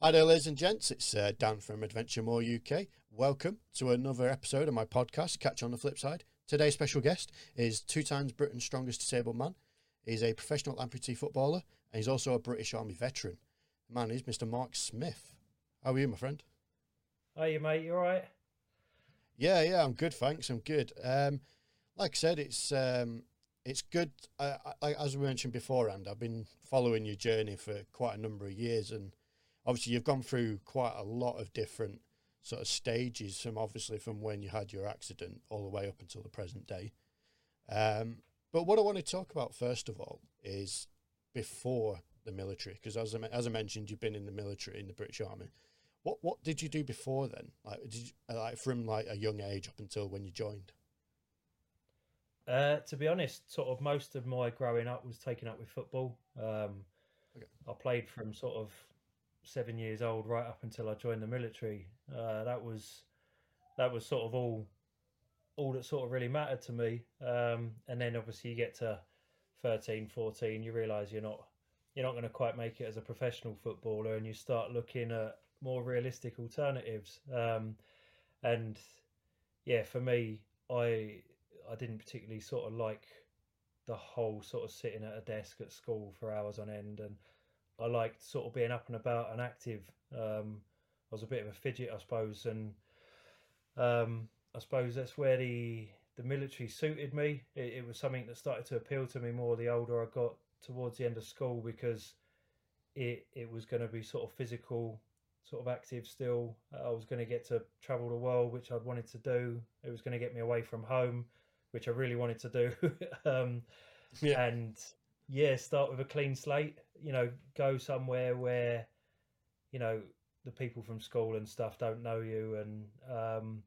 Hi there, ladies and gents. It's uh, Dan from Adventure More UK. Welcome to another episode of my podcast, Catch on the Flip Side. Today's special guest is two times Britain's strongest disabled man. He's a professional amputee footballer and he's also a British Army veteran. The man is Mr. Mark Smith. How are you, my friend? How Are you, mate? You all right? Yeah, yeah, I'm good, thanks. I'm good. Um, like I said, it's um, it's good. I, I, as we mentioned beforehand, I've been following your journey for quite a number of years, and obviously you've gone through quite a lot of different sort of stages from obviously from when you had your accident all the way up until the present day. Um, but what I want to talk about first of all is before the military, because as I, as I mentioned, you've been in the military in the British Army. What what did you do before then? Like did you, like from like a young age up until when you joined? Uh, to be honest, sort of most of my growing up was taken up with football. Um, okay. I played from sort of seven years old right up until I joined the military. Uh, that was that was sort of all all that sort of really mattered to me. Um, and then obviously you get to 13, 14, you realise you're not you're not going to quite make it as a professional footballer, and you start looking at more realistic alternatives. Um, and yeah, for me, I I didn't particularly sort of like the whole sort of sitting at a desk at school for hours on end, and I liked sort of being up and about and active. Um, I was a bit of a fidget, I suppose, and um, I suppose that's where the the military suited me. It, it, was something that started to appeal to me more the older I got towards the end of school because it it was going to be sort of physical, sort of active still. I was going to get to travel the world, which I'd wanted to do. It was going to get me away from home, which I really wanted to do. um, yeah. And yeah, start with a clean slate. You know, go somewhere where, you know, the people from school and stuff don't know you, and um,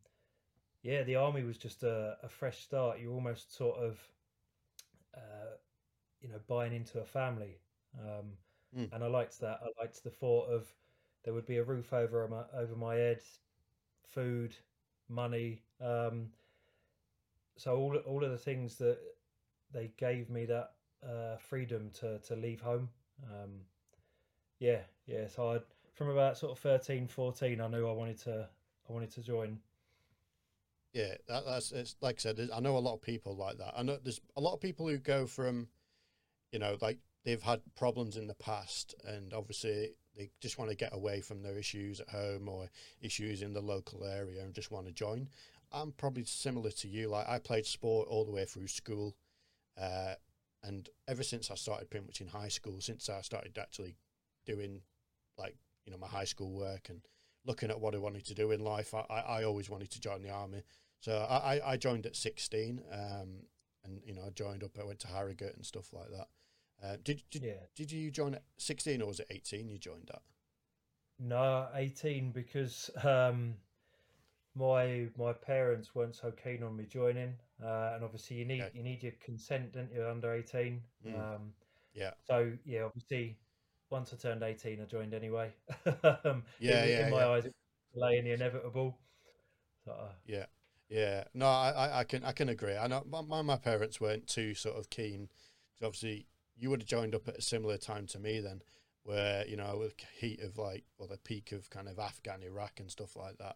yeah, the army was just a, a fresh start. You're almost sort of, uh, you know, buying into a family, um, mm. and I liked that. I liked the thought of there would be a roof over my over my head, food, money. Um, so all all of the things that they gave me that uh, freedom to to leave home. Um, yeah, yeah. So I from about sort of 13, 14, I knew I wanted to I wanted to join. Yeah, that, that's it's like I said. I know a lot of people like that. I know there's a lot of people who go from, you know, like they've had problems in the past, and obviously they just want to get away from their issues at home or issues in the local area and just want to join. I'm probably similar to you. Like I played sport all the way through school. Uh, and ever since I started pretty much in high school, since I started actually doing like, you know, my high school work and looking at what I wanted to do in life, I, I always wanted to join the army. So I, I joined at 16 um, and, you know, I joined up, I went to Harrogate and stuff like that. Uh, did did, yeah. did you join at 16 or was it 18 you joined at? No, 18 because um, my my parents weren't so keen on me joining, uh, and obviously you need okay. you need your consent, don't you, under eighteen? Mm. Um, yeah. So yeah, obviously, once I turned eighteen, I joined anyway. um, yeah, in, yeah. In my yeah. eyes, it was delaying the inevitable. So, uh, yeah, yeah. No, I, I can I can agree. I know my my parents weren't too sort of keen because obviously you would have joined up at a similar time to me then, where you know with heat of like or the peak of kind of Afghan Iraq and stuff like that.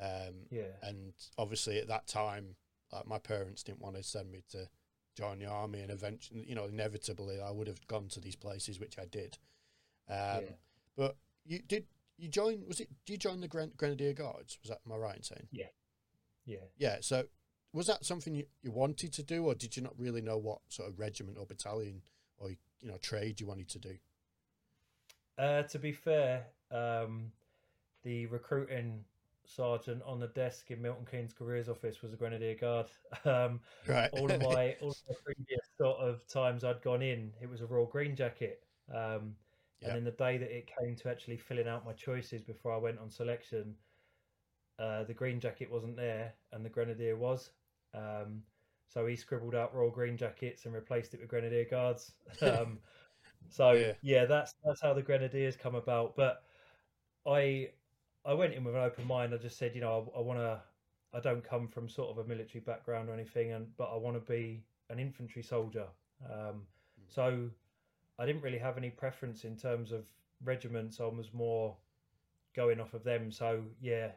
Um, yeah. And obviously at that time, like my parents didn't want to send me to join the army, and eventually, you know, inevitably, I would have gone to these places, which I did. Um, yeah. But you did you join? Was it? Did you join the Grenadier Guards? Was that am I right in saying? Yeah. Yeah. Yeah. So was that something you, you wanted to do, or did you not really know what sort of regiment or battalion or you know trade you wanted to do? Uh, to be fair, um, the recruiting sergeant on the desk in Milton Keynes careers office was a grenadier guard. Um, right. all of my all of the previous sort of times I'd gone in, it was a Royal Green Jacket. Um, yep. And then the day that it came to actually filling out my choices before I went on selection, uh, the Green Jacket wasn't there, and the Grenadier was. Um, so he scribbled out Royal Green Jackets and replaced it with Grenadier Guards. Um, so yeah. yeah, that's that's how the Grenadiers come about. But I I went in with an open mind. I just said, you know, I, I want to. I don't come from sort of a military background or anything, and but I want to be an infantry soldier. Um, mm. so I didn't really have any preference in terms of regiments. I was more going off of them. So yeah,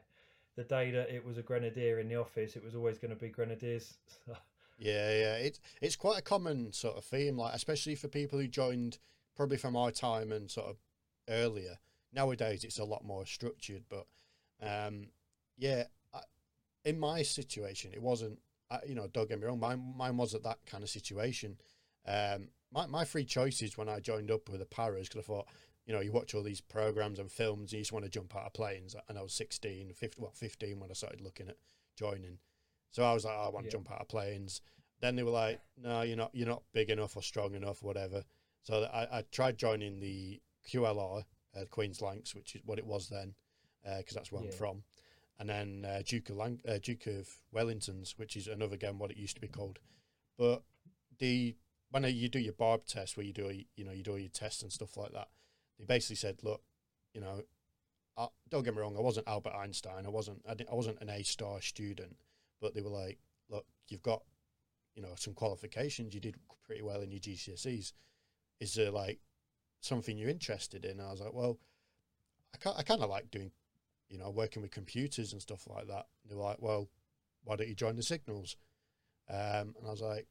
the day that it was a grenadier in the office, it was always going to be grenadiers. yeah, yeah, it's it's quite a common sort of theme, like especially for people who joined probably from our time and sort of earlier. Nowadays, it's a lot more structured, but um, yeah, I, in my situation, it wasn't. I, you know, don't get me wrong, mine mine wasn't that kind of situation. Um, my my three choices when I joined up with the Paras because I thought you know, you watch all these programs and films, and you just want to jump out of planes. And I was 16, 15, well, 15 when I started looking at joining. So I was like, oh, I want yeah. to jump out of planes. Then they were like, no, you're not, you're not big enough or strong enough, whatever. So I, I tried joining the QLR, uh, Queen's Lancs, which is what it was then, because uh, that's where yeah. I'm from. And then uh, Duke of Lang- uh, Duke of Wellingtons, which is another again what it used to be called. But the when you do your BARB test, where you do you know you do your tests and stuff like that, they basically said, look, you know, I, don't get me wrong, I wasn't Albert Einstein, I wasn't, I, I wasn't an A star student, but they were like, look, you've got, you know, some qualifications, you did pretty well in your GCSEs. Is there like something you're interested in? And I was like, well, I, I kind of like doing, you know, working with computers and stuff like that. And they were like, well, why don't you join the Signals? Um, and I was like,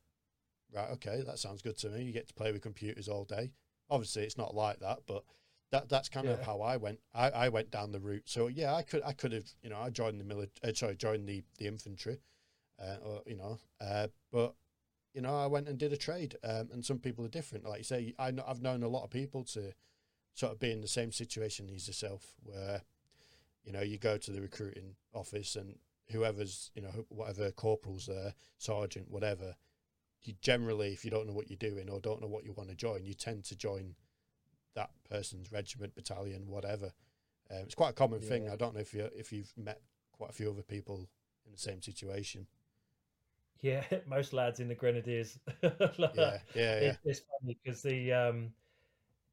right, okay, that sounds good to me. You get to play with computers all day. Obviously, it's not like that, but that that's kind yeah. of how I went. I, I went down the route. So yeah, I could I could have you know I joined the military. Uh, sorry, joined the the infantry, uh, or you know, uh, but you know I went and did a trade. Um, and some people are different. Like you say, I know, I've known a lot of people to sort of be in the same situation as yourself, where you know you go to the recruiting office and whoever's you know whatever corporals there, sergeant, whatever you generally, if you don't know what you're doing or don't know what you want to join, you tend to join that person's regiment, battalion, whatever. Um, it's quite a common yeah. thing. I don't know if you if you've met quite a few other people in the same situation. Yeah, most lads in the Grenadiers. like, yeah, yeah, yeah. It, it's funny because the um,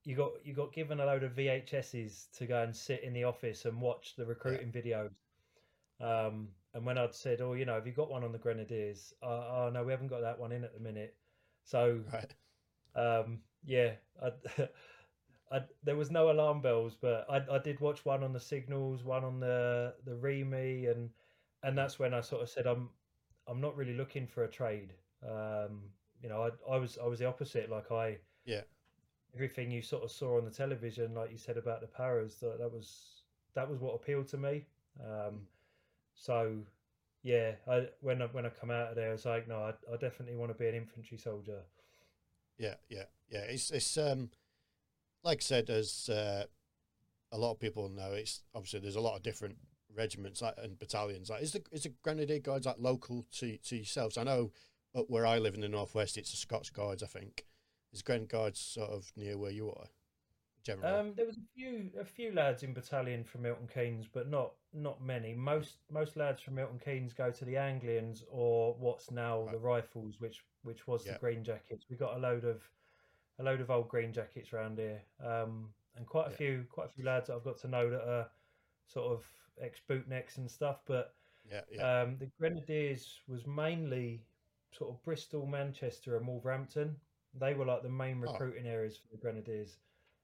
you got you got given a load of VHSs to go and sit in the office and watch the recruiting yeah. videos. Um, and when I'd said, "Oh, you know, have you got one on the Grenadiers?" Uh, oh no, we haven't got that one in at the minute. So, right. um, yeah, I, I, there was no alarm bells, but I, I did watch one on the signals, one on the the REME, and and that's when I sort of said, "I'm I'm not really looking for a trade." Um, you know, I, I was I was the opposite. Like I, yeah, everything you sort of saw on the television, like you said about the Paras, that that was that was what appealed to me. Um, so, yeah, I, when I, when I come out of there, I was like, no, I, I definitely want to be an infantry soldier. Yeah, yeah, yeah. It's it's um, like I said, as uh, a lot of people know, it's obviously there's a lot of different regiments like, and battalions. Like, is the is the Grenadier Guards like local to to yourselves? I know up where I live in the northwest, it's the Scots Guards. I think is Grenadier Guards sort of near where you are generally? Um, there was a few a few lads in battalion from Milton Keynes, but not not many. Most most lads from Milton Keynes go to the Anglians or what's now right. the Rifles, which which was yeah. the Green Jackets. We got a load of a load of old Green Jackets around here, um, and quite a yeah. few quite a few lads that I've got to know that are sort of ex bootnecks and stuff. But yeah, yeah. Um, the Grenadiers was mainly sort of Bristol, Manchester, and Wolverhampton. They were like the main oh. recruiting oh. areas for the Grenadiers.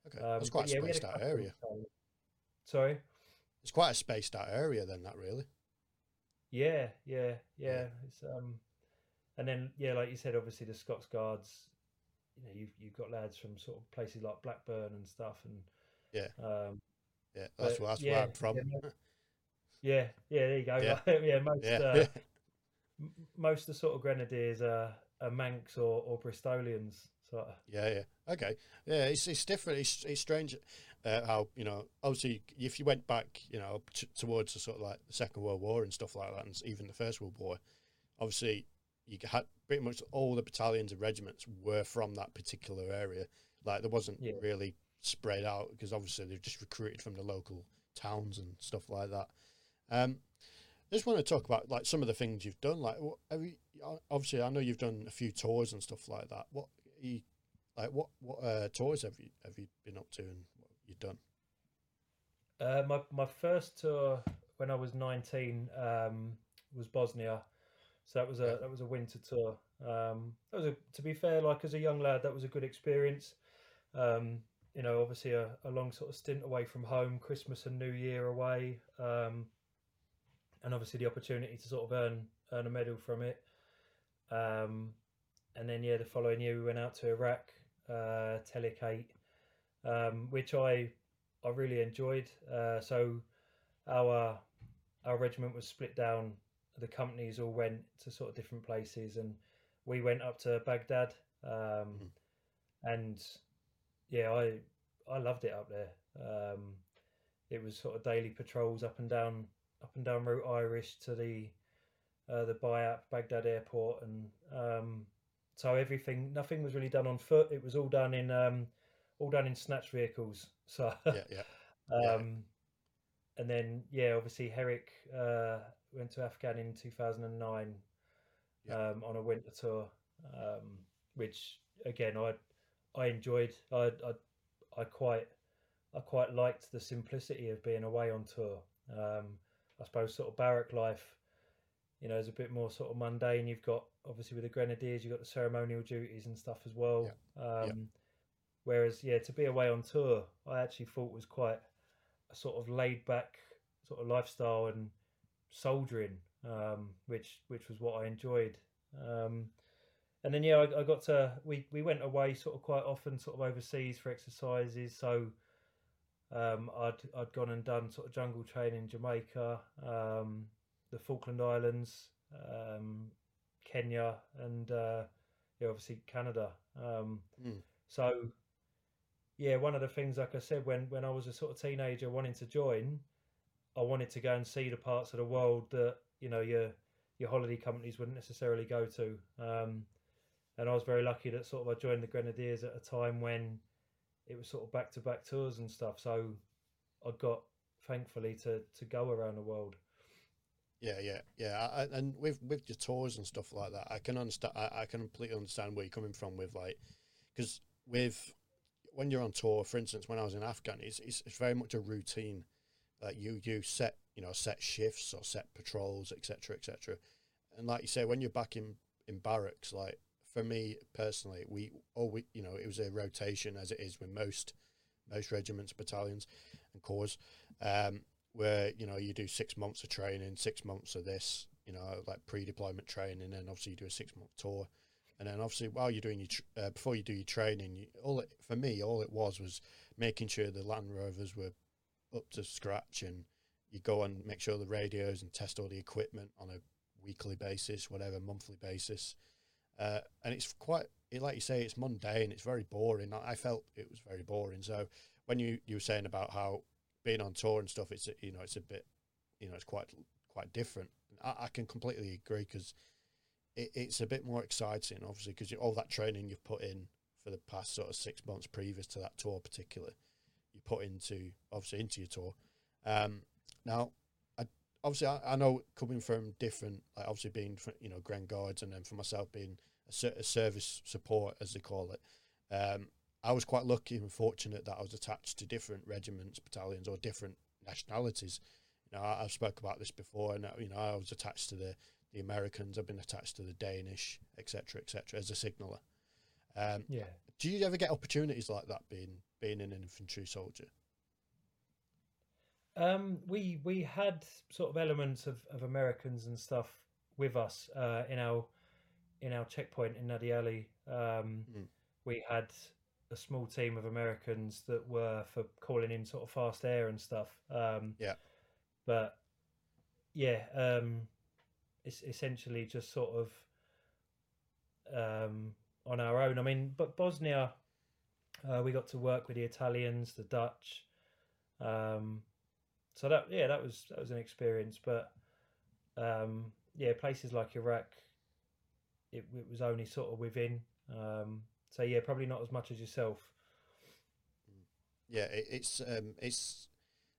Okay, um, that's quite a yeah, spaced out area. Sorry, it's quite a spaced out area then. That really. Yeah, yeah, yeah. yeah. It's um, and then yeah, like you said, obviously the Scots Guards. You know, you've you've got lads from sort of places like Blackburn and stuff, and yeah, um, yeah, that's but, where that's yeah, where I'm from. Yeah, yeah, yeah, there you go. Yeah, yeah most yeah. Uh, most of the sort of grenadiers are, are Mancs or, or Bristolians. Sort of. Yeah, yeah. Okay. Yeah, it's it's different. It's it's strange uh, how you know. Obviously, if you went back, you know, t- towards the sort of like the Second World War and stuff like that, and even the First World War, obviously you had pretty much all the battalions and regiments were from that particular area. Like there wasn't yeah. really spread out because obviously they're just recruited from the local towns and stuff like that. Um, I just want to talk about like some of the things you've done. Like, what, you, obviously, I know you've done a few tours and stuff like that. What you, like what what uh, tours have you have you been up to and what you've done? Uh, my my first tour when I was nineteen um, was Bosnia, so that was a yeah. that was a winter tour. Um, that was a to be fair, like as a young lad, that was a good experience. Um, you know, obviously a, a, long sort of stint away from home, Christmas and New Year away, um, and obviously the opportunity to sort of earn earn a medal from it. Um, and then yeah, the following year we went out to Iraq, uh, um, which I I really enjoyed. Uh, so our our regiment was split down. The companies all went to sort of different places, and we went up to Baghdad. Um, mm. And yeah, I I loved it up there. Um, it was sort of daily patrols up and down up and down Route Irish to the uh, the BIAP Baghdad airport, and um, so everything nothing was really done on foot. It was all done in um, all done in snatch vehicles. So yeah, yeah. yeah. Um, and then yeah, obviously Herrick uh, went to Afghan in two thousand and nine yeah. um, on a winter tour, um, which again I I enjoyed. I, I I quite I quite liked the simplicity of being away on tour. Um, I suppose sort of barrack life, you know, is a bit more sort of mundane. You've got obviously with the grenadiers, you've got the ceremonial duties and stuff as well. Yeah. Um, yeah. Whereas, yeah, to be away on tour, I actually thought was quite a sort of laid back sort of lifestyle and soldiering, um, which which was what I enjoyed. Um, and then yeah, I, I, got to we we went away sort of quite often, sort of overseas for exercises. So um, I'd I'd gone and done sort of jungle training in Jamaica, um, the Falkland Islands, um, Kenya, and uh, yeah, obviously Canada. Mm. So yeah, one of the things, like I said, when when I was a sort of teenager wanting to join, I wanted to go and see the parts of the world that you know your your holiday companies wouldn't necessarily go to. Um, and I was very lucky that sort of I joined the Grenadiers at a time when it was sort of back to back tours and stuff. So I got thankfully to to go around the world. Yeah, yeah, yeah, I, and with with your tours and stuff like that, I can understand. I, I can completely understand where you're coming from with like, because with when you're on tour, for instance, when I was in Afghan, it's, it's, it's very much a routine. Like you you set you know set shifts or set patrols, etc., etc. And like you say, when you're back in in barracks, like for me personally, we we you know it was a rotation as it is with most most regiments, battalions, and corps, um, where you know you do six months of training, six months of this, you know, like pre-deployment training, and then obviously you do a six month tour, and then obviously while you're doing your tr- uh, before you do your training, you, all it, for me all it was was making sure the Land Rovers were up to scratch, and you go and make sure the radios and test all the equipment on a weekly basis, whatever monthly basis, uh, and it's quite like you say, it's mundane. It's very boring. I felt it was very boring. So when you you were saying about how being on tour and stuff, it's you know it's a bit, you know, it's quite quite different. I, I can completely agree because it, it's a bit more exciting, obviously, because all that training you've put in for the past sort of six months previous to that tour, particular, you put into obviously into your tour. Um, now, I, obviously, I, I, know coming from different, like obviously being you know Grand Guards, and then for myself being a, a service support as they call it. Um, I was quite lucky and fortunate that I was attached to different regiments, battalions, or different nationalities. You know, I, have spoke about this before, and you know, I was attached to the the Americans. I've been attached to the Danish, etc., etc., as a signaller. Um, yeah. Do you ever get opportunities like that being being an infantry soldier? Um, we we had sort of elements of, of Americans and stuff with us uh, in our in our checkpoint in Nadi Ali. Um, mm. We had a small team of Americans that were for calling in sort of fast air and stuff. Um, yeah, but yeah, um, it's essentially just sort of um, on our own. I mean, but Bosnia, uh, we got to work with the Italians, the Dutch. Um, so that yeah, that was that was an experience. But um, yeah, places like Iraq, it, it was only sort of within. Um, so yeah, probably not as much as yourself. Yeah, it, it's um, it's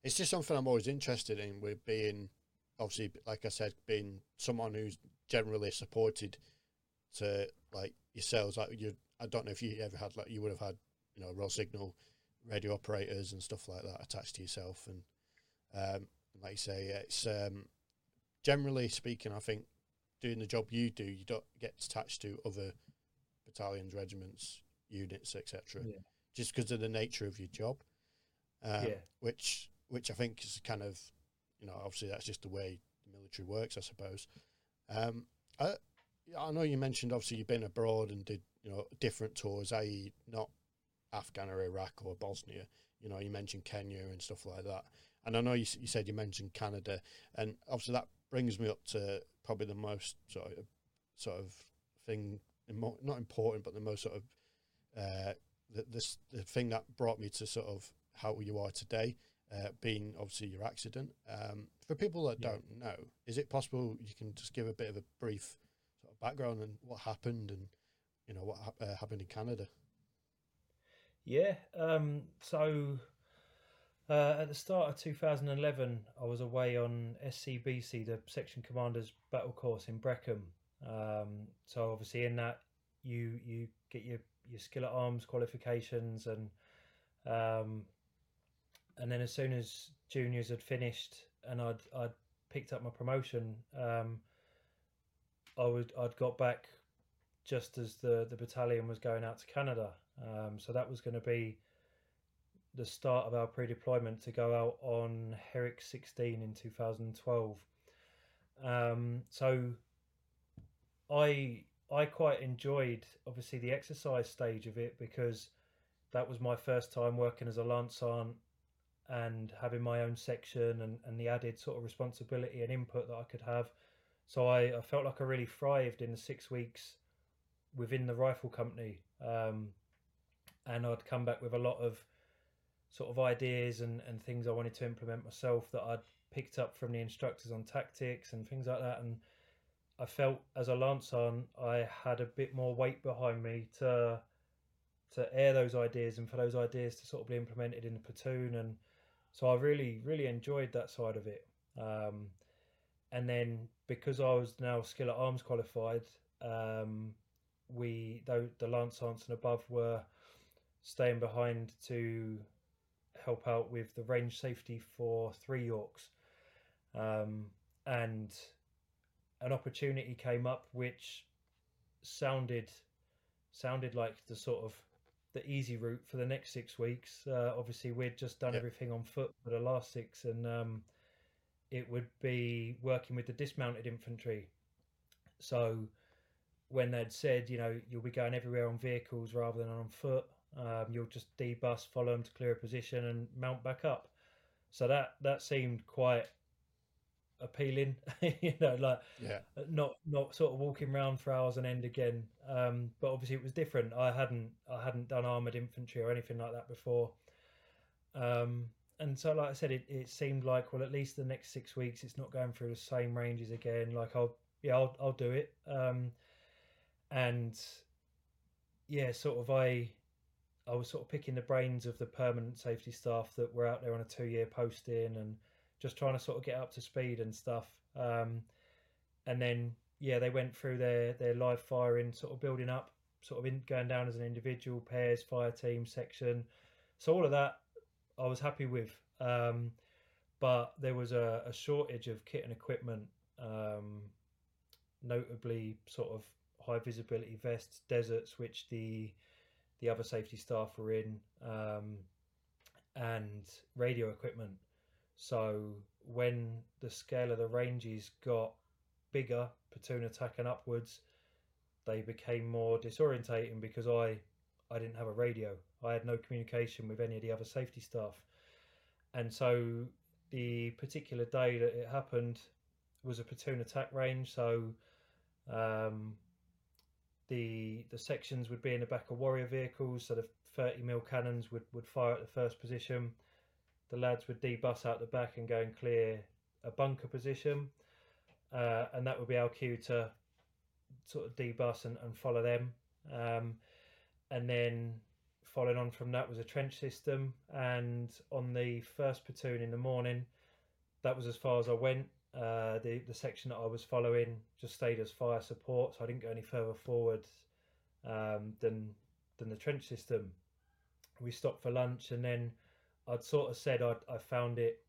it's just something I'm always interested in with being obviously, like I said, being someone who's generally supported to like yourselves, like you, I don't know if you ever had like you would have had, you know, Royal Signal radio operators and stuff like that attached to yourself, and um, like you say, it's um, generally speaking, I think doing the job you do, you don't get attached to other battalions, regiments, units, etc. Yeah. just because of the nature of your job. Um, Yeah. Which which I think is kind of, you know, obviously that's just the way the military works, I suppose. Um, I I know you mentioned obviously you've been abroad and did you know different tours, i.e., not Afghan or Iraq or Bosnia. You know, you mentioned Kenya and stuff like that. And I know you, you said you mentioned Canada, and obviously that brings me up to probably the most sort of sort of thing, not important, but the most sort of uh, the this the thing that brought me to sort of how you are today, uh, being obviously your accident. Um, for people that Yeah. don't know, is it possible you can just give a bit of a brief sort of background and what happened and you know what uh, happened in Canada? Yeah. Um, so uh, at the start of 2011, I was away on SCBC, the Section Commanders Battle Course in Brecon. Um, so obviously in that you you get your your skill at arms qualifications and um, and then as soon as juniors had finished and I'd I'd picked up my promotion, um, I would I'd got back just as the the battalion was going out to Canada. Um, so that was going to be the start of our pre-deployment to go out on Herrick 16 in 2012. Um, so I I quite enjoyed obviously the exercise stage of it because that was my first time working as a lance and having my own section and, and the added sort of responsibility and input that I could have. So I, I felt like I really thrived in the six weeks within the rifle company. Um, and I'd come back with a lot of sort of ideas and, and things I wanted to implement myself that I'd picked up from the instructors on tactics and things like that. And I felt as a lance on, I had a bit more weight behind me to to air those ideas and for those ideas to sort of be implemented in the platoon. And so I really, really enjoyed that side of it. Um, and then because I was now skill at arms qualified, um, we though the lance sergeants and above were staying behind to help out with the range safety for three Yorks. Um, and an opportunity came up which sounded sounded like the sort of the easy route for the next six weeks. Uh, obviously, we'd just done Yep. everything on foot for the last six, and um, it would be working with the dismounted infantry. So when they'd said, you know, you'll be going everywhere on vehicles rather than on foot, um, you'll just debus, follow them to clear a position, and mount back up. So that that seemed quite appealing, you know, like Yeah, not not sort of walking around for hours and end again. Um, but obviously it was different. I hadn't I hadn't done armored infantry or anything like that before. Um, and so, like I said, it, it seemed like well, at least the next six weeks, it's not going through the same ranges again. Like I'll yeah, I'll I'll do it. Um, and yeah, sort of I I was sort of picking the brains of the permanent safety staff that were out there on a two year posting and just trying to sort of get up to speed and stuff. Um, and then yeah, they went through their their live firing, sort of building up, sort of in, going down as an individual, pairs, fire team, section. So all of that, I was happy with. Um, but there was a, a shortage of kit and equipment, um, notably sort of high visibility vests, deserts, which the the other safety staff were in, um, and radio equipment. So when the scale of the ranges got bigger, platoon attack and upwards, they became more disorientating because I I didn't have a radio. I had no communication with any of the other safety staff. And so the particular day that it happened was a platoon attack range. So um, the the sections would be in the back of warrior vehicles. So the 30 mil cannons would, would fire at the first position. The lads would debus out the back and go and clear a bunker position. Uh, and that would be our cue to sort of debus and, and follow them. Um, and then following on from that was a trench system. And on the first platoon in the morning, that was as far as I went. Uh, the the section that I was following just stayed as fire support, so I didn't go any further forward um, than than the trench system. We stopped for lunch, and then I'd sort of said I'd, I found it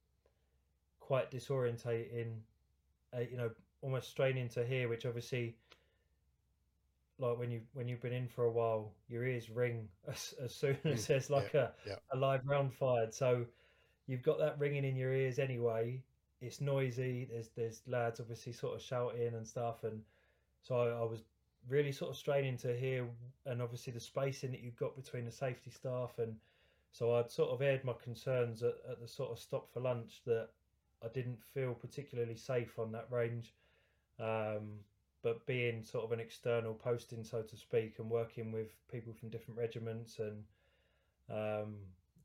quite disorientating, uh, you know, almost straining to hear, which obviously like when you when you've been in for a while, your ears ring as, as soon as mm, there's like yeah, a yeah. a live round fired. So you've got that ringing in your ears anyway. It's noisy. There's there's lads obviously sort of shouting and stuff, and so I, I was really sort of straining to hear, and obviously the spacing that you've got between the safety staff, and so I'd sort of aired my concerns at, at the sort of stop for lunch that I didn't feel particularly safe on that range. Um, but being sort of an external posting, so to speak, and working with people from different regiments and um,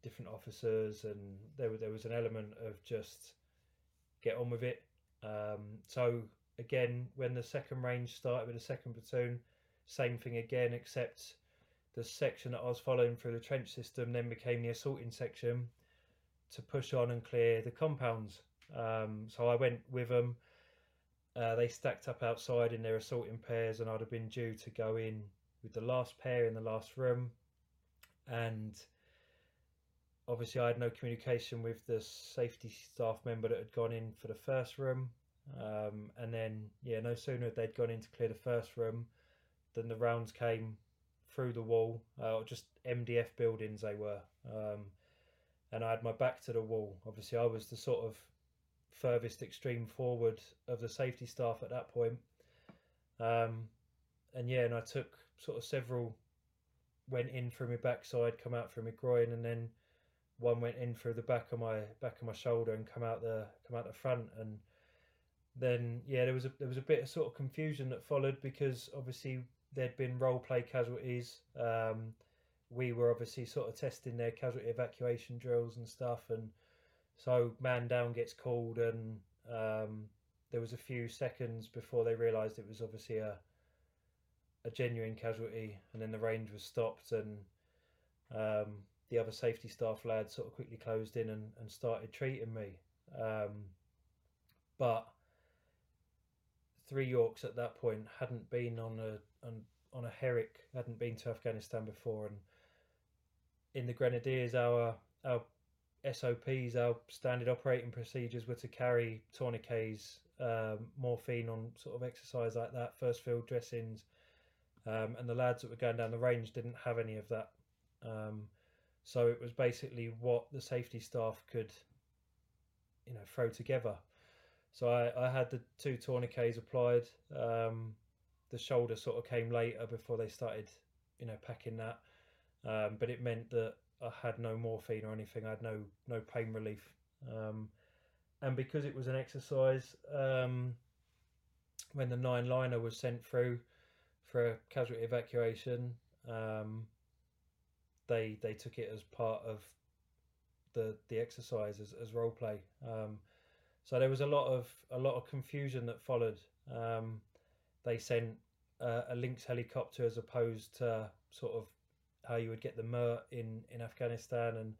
different officers, and there there was an element of just get on with it. Um, so again, when the second range started with the second platoon, same thing again, except the section that I was following through the trench system then became the assaulting section to push on and clear the compounds. Um, so I went with them uh, they stacked up outside in their assaulting pairs, and I'd have been due to go in with the last pair in the last room. And obviously, I had no communication with the safety staff member that had gone in for the first room. Um, and then, yeah, no sooner had they'd gone in to clear the first room than the rounds came through the wall, uh, just MDF buildings they were. Um, and I had my back to the wall. Obviously, I was the sort of furthest extreme forward of the safety staff at that point. Um, and yeah, and I took sort of several went in through my backside, come out through my groin, and then one went in through the back of my back of my shoulder and come out the come out the front. And then yeah, there was a there was a bit of sort of confusion that followed because obviously there'd been role play casualties. Um, we were obviously sort of testing their casualty evacuation drills and stuff, and so man down gets called, and um, there was a few seconds before they realised it was obviously a a genuine casualty, and then the range was stopped, and um, the other safety staff lads sort of quickly closed in and, and started treating me. Um, but three Yorks at that point hadn't been on a on, on a Herrick, hadn't been to Afghanistan before, and in the Grenadiers, our our SOPs, our standard operating procedures were to carry tourniquets, um, morphine on sort of exercise like that, first field dressings, um, and the lads that were going down the range didn't have any of that. Um, so it was basically what the safety staff could, you know, throw together. So I, I had the two tourniquets applied. Um, the shoulder sort of came later before they started, you know, packing that. Um, but it meant that I had no morphine or anything. I had no no pain relief, um, and because it was an exercise, um, when the nine liner was sent through for a casualty evacuation, um, they they took it as part of the the exercise as, as role play. Um, so there was a lot of a lot of confusion that followed. Um, they sent uh, a Lynx helicopter as opposed to sort of how you would get the MERT in in Afghanistan, and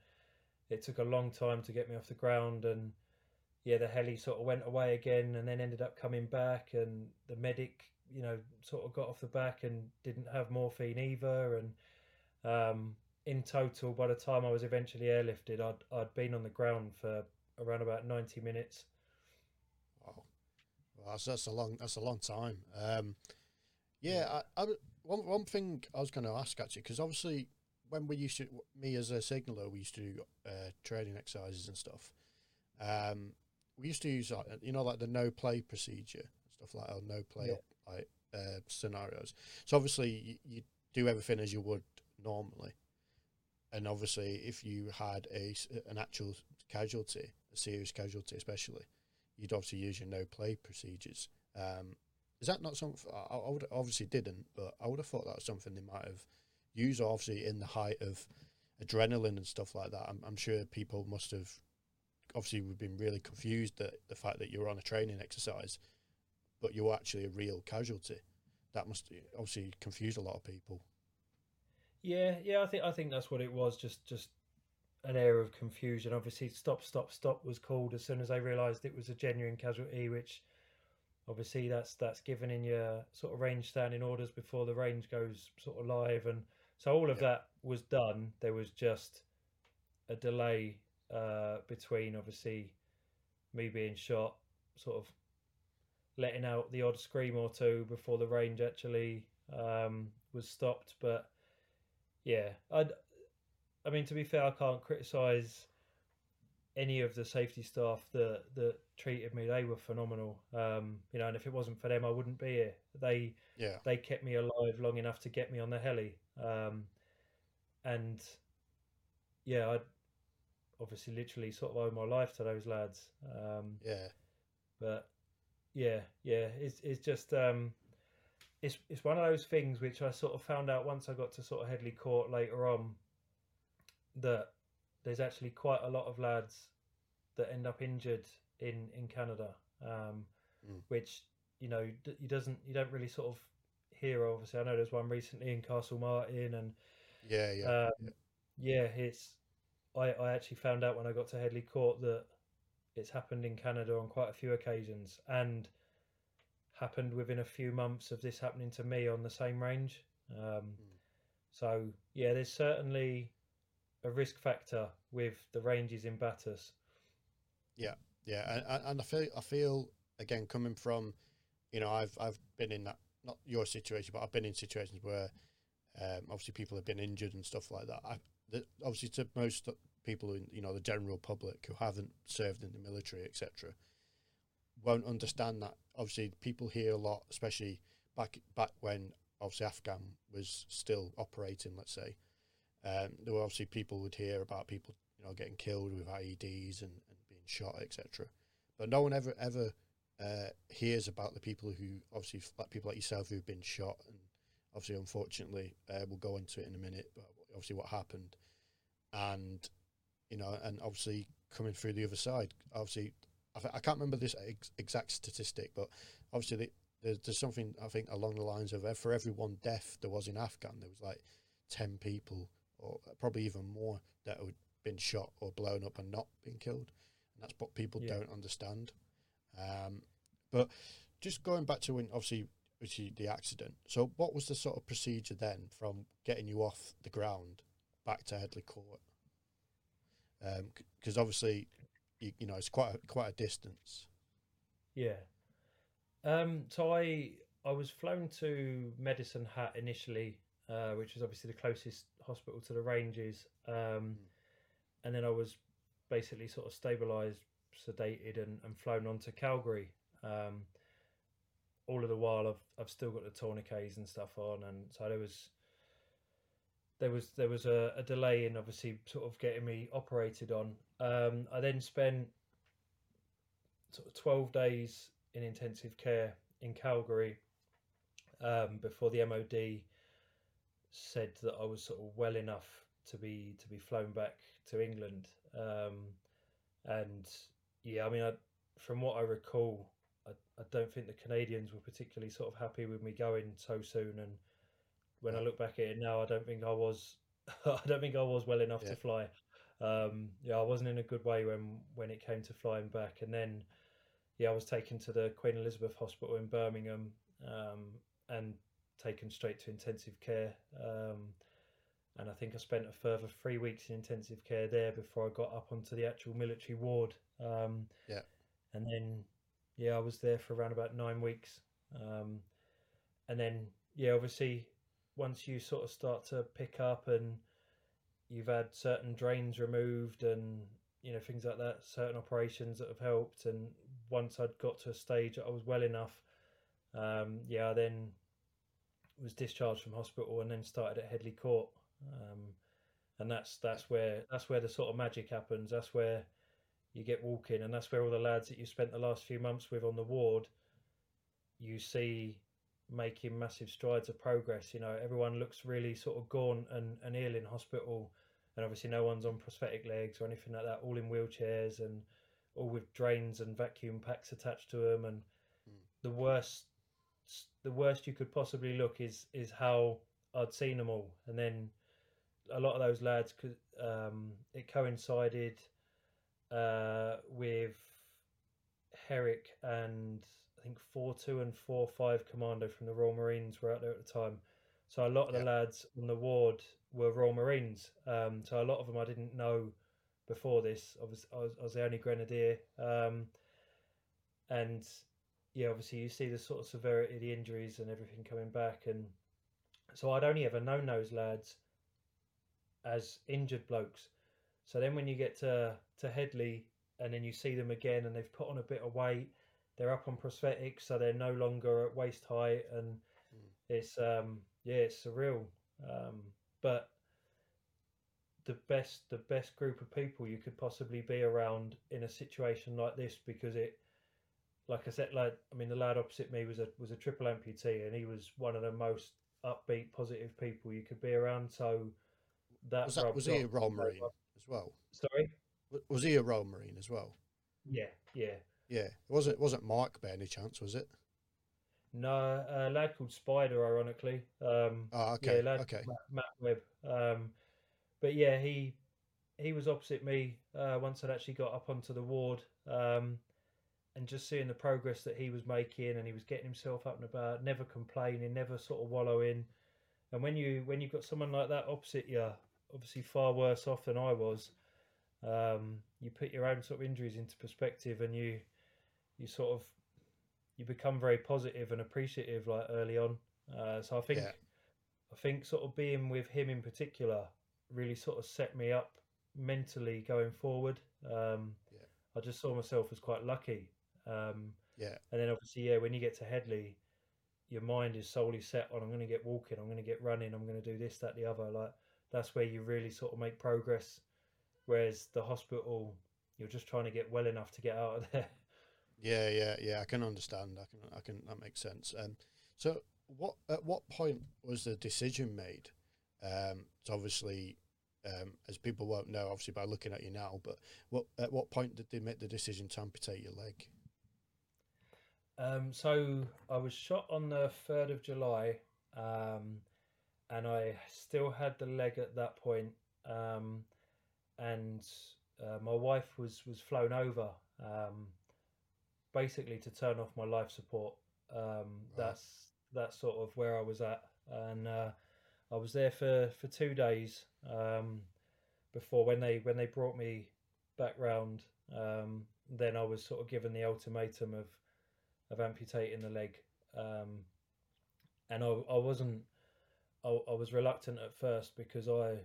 it took a long time to get me off the ground. And yeah, the heli sort of went away again, and then ended up coming back, and the medic, you know, sort of got off the back and didn't have morphine either, and um, in total, by the time I was eventually airlifted, I'd I'd been on the ground for around about ninety minutes. Wow, well, that's that's a long that's a long time. Um, yeah, I, I one one thing I was going to ask actually, because obviously when we used to, me as a signaller, we used to do uh, training exercises and stuff. Um, we used to use like you know like the no play procedure stuff like that, no play yeah. like uh, scenarios. So obviously you, you do everything as you would normally, and obviously if you had a an actual casualty, a serious casualty especially, you'd obviously use your no play procedures. Um, is that not something I, I would obviously didn't, but I would have thought that was something they might have used. Obviously, in the height of adrenaline and stuff like that, I'm, I'm sure people must have obviously we've been really confused that the fact that you're on a training exercise, but you're actually a real casualty. That must obviously confuse a lot of people. Yeah, yeah, I think I think that's what it was. Just just an air of confusion. Obviously, stop, stop, stop was called as soon as they realised it was a genuine casualty, which obviously that's that's given in your sort of range standing orders before the range goes sort of live and so all of yeah. that was done there was just a delay uh, between obviously me being shot sort of letting out the odd scream or two before the range actually um, was stopped. But yeah, I I mean to be fair, I can't criticise any of the safety staff that that treated me. They were phenomenal. Um, you know, and if it wasn't for them, I wouldn't be here. They yeah they kept me alive long enough to get me on the heli. Um, and yeah, I obviously literally sort of owe my life to those lads. Um, yeah, but yeah, yeah, it's it's just um, it's it's one of those things which I sort of found out once I got to sort of Headley Court later on that there's actually quite a lot of lads that end up injured in in Canada, um, Mm. which you know you doesn't you don't really sort of hear. Obviously, I know there's one recently in Castlemartin, and yeah, yeah, um, yeah. yeah, it's I I actually found out when I got to Headley Court that it's happened in Canada on quite a few occasions, and happened within a few months of this happening to me on the same range. Um, Mm. So yeah, there's certainly a risk factor with the ranges in BATUS. Yeah, yeah, and- and I feel I feel again coming from, you know, I've I've been in that not your situation, but I've been in situations where, um, obviously people have been injured and stuff like that. I the, obviously to most people in you know the general public who haven't served in the military, etc., won't understand that. Obviously, people hear a lot, especially back back when obviously Afghan was still operating. Let's say, um, there were obviously people would hear about people you know getting killed with IEDs and, and being shot, etc. But no one ever ever uh, hears about the people who obviously like people like yourself who've been shot and obviously unfortunately uh, we'll go into it in a minute. But obviously what happened, and you know, and obviously coming through the other side, obviously I, th- I can't remember this ex- exact statistic, but obviously the, there's, there's something I think along the lines of uh, for every one death there was in Afghan, there was like ten people or probably even more that had been shot or blown up and not been killed. And that's what people Yeah. don't understand. Um, but just going back to when obviously, obviously the accident. So what was the sort of procedure then from getting you off the ground back to Headley Court? Because obviously, you, you know, it's quite a, quite a distance. Yeah. Um, so I I was flown to Medicine Hat initially, uh, which was obviously the closest hospital to the ranges, um, and then I was basically sort of stabilised, sedated, and, and flown on to Calgary. Um, all of the while, I've I've still got the tourniquets and stuff on, and so there was there was there was a, a delay in obviously sort of getting me operated on. Um, I then spent sort of 12 days in intensive care in Calgary um, before the MOD said that I was sort of well enough to be to be flown back to England. Um, and yeah, I mean, I, from what I recall, I, I don't think the Canadians were particularly sort of happy with me going so soon. And when I look back at it now, I don't think I was. I don't think I was well enough Yeah. to fly. Um, yeah, I wasn't in a good way when when it came to flying back, and then yeah, I was taken to the Queen Elizabeth Hospital in Birmingham um, and taken straight to intensive care. Um, and I think I spent a further three weeks in intensive care there before I got up onto the actual military ward. Um, Yeah. And then, yeah, I was there for around about nine weeks. Um, and then, yeah, obviously, once you sort of start to pick up and you've had certain drains removed and you know things like that certain operations that have helped and once i'd got to a stage that i was well enough um, yeah i then was discharged from hospital and then started at headley court. Um, and that's that's where that's where the sort of magic happens. That's where you get walking and that's where all the lads that you spent the last few months with on the ward you see making massive strides of progress you know everyone looks really sort of gaunt and, and ill in hospital and obviously no one's on prosthetic legs or anything like that all in wheelchairs and all with drains and vacuum packs attached to them and Mm. the worst the worst you could possibly look is is how I'd seen them all and then a lot of those lads could um it coincided uh with Herrick and think four two and four five commando from the Royal Marines were out there at the time. So a lot of the Yeah. lads on the ward were Royal Marines. Um, so a lot of them I didn't know before this. I was I was, I was the only grenadier, um, and yeah, obviously you see the sort of severity of the injuries and everything coming back, and So I'd only ever known those lads as injured blokes. So then when you get to to Headley and then you see them again and they've put on a bit of weight, they're up on prosthetics, so they're no longer at waist height, and mm. it's um yeah, it's surreal. Um, but the best the best group of people you could possibly be around in a situation like this because it like I said like I mean the lad opposite me was a was a triple amputee and he was one of the most upbeat positive people you could be around so that was, that, was he a Royal Marine as well? Sorry? Was he a Royal Marine as well? Yeah yeah yeah it wasn't it wasn't Mark by any chance was it? No a lad called Spider ironically. Um oh okay yeah, okay. Matt, Matt Webb. Um but yeah, he he was opposite me uh, once I'd actually got up onto the ward, um, and just seeing the progress that he was making, and he was getting himself up and about, never complaining, never sort of wallowing. And when you when you've got someone like that opposite you, obviously far worse off than I was, um, you put your own sort of injuries into perspective, and you you sort of you become very positive and appreciative like early on. Uh, so I think yeah. I think sort of being with him in particular really sort of set me up mentally going forward. Um, yeah. I just saw myself as quite lucky. Um, yeah. And then obviously, yeah, when you get to Headley, your mind is solely set on I'm going to get walking, I'm going to get running, I'm going to do this, that, the other. Like that's where you really sort of make progress. Whereas the hospital, you're just trying to get well enough to get out of there. Yeah, yeah, yeah. I can understand. I can, I can. That makes sense. Um, so, what at what point was the decision made um, it's obviously, um, as people won't know, obviously by looking at you now, but what at what point did they make the decision to amputate your leg? Um, so I was shot on the third of July, um, and I still had the leg at that point. Um, and uh, my wife was was flown over, um, basically to turn off my life support. Um, right. That's that's sort of where I was at, and uh, I was there for, for two days um, before when they when they brought me back round. Um, then I was sort of given the ultimatum of of amputating the leg, um, and I, I wasn't. I, I was reluctant at first because I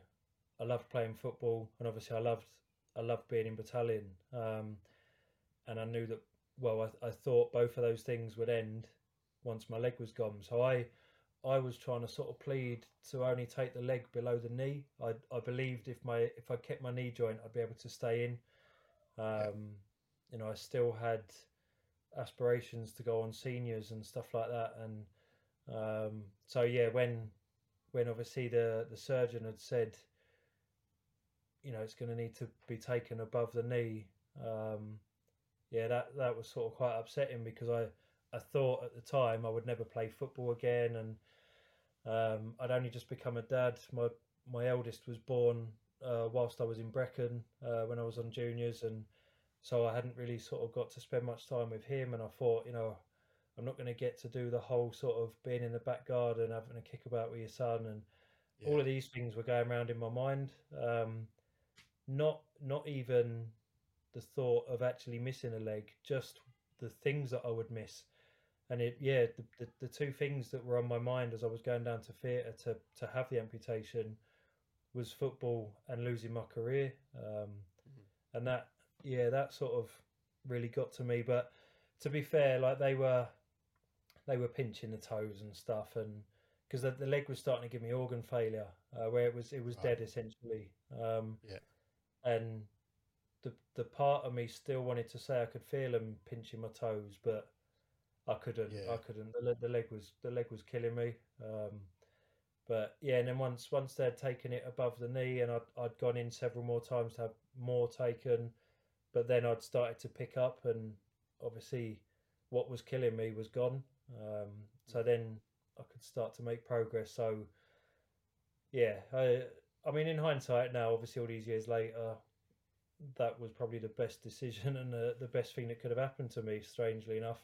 I loved playing football and obviously I loved I loved being in battalion, um, and I knew that well I, I thought both of those things would end once my leg was gone. So I I was trying to sort of plead to only take the leg below the knee. I I believed if my if I kept my knee joint, I'd be able to stay in. Um, you know, I still had aspirations to go on seniors and stuff like that, and um, so yeah, when when obviously the the surgeon had said, you know, it's going to need to be taken above the knee. Um, yeah, that that was sort of quite upsetting because I I thought at the time I would never play football again, and um, I'd only just become a dad. My my eldest was born uh, whilst I was in Brecon uh, when I was on juniors, and so I hadn't really sort of got to spend much time with him. And I thought, you know, I'm not going to get to do the whole sort of being in the back garden, having a kick about with your son, and yeah. all of these things were going around in my mind. Um, not not even the thought of actually missing a leg, just the things that I would miss. And it yeah the, the, the two things that were on my mind as I was going down to theatre to to have the amputation was football and losing my career. Um, mm-hmm. and that yeah that sort of really got to me. But to be fair like they were they were pinching the toes and stuff and because the, the, leg was starting to give me organ failure uh, where it was it was dead essentially. Um, yeah. and the the part of me still wanted to say I could feel them pinching my toes but I couldn't. Yeah. I couldn't. The, the leg was the leg was killing me. Um, but yeah, and then once once they'd taken it above the knee, and I'd I'd gone in several more times to have more taken, but then I'd started to pick up, and obviously, what was killing me was gone. Um, so mm. then I could start to make progress. So yeah, I I mean, in hindsight now, obviously all these years later, that was probably the best decision and the, the best thing that could have happened to me. Strangely enough.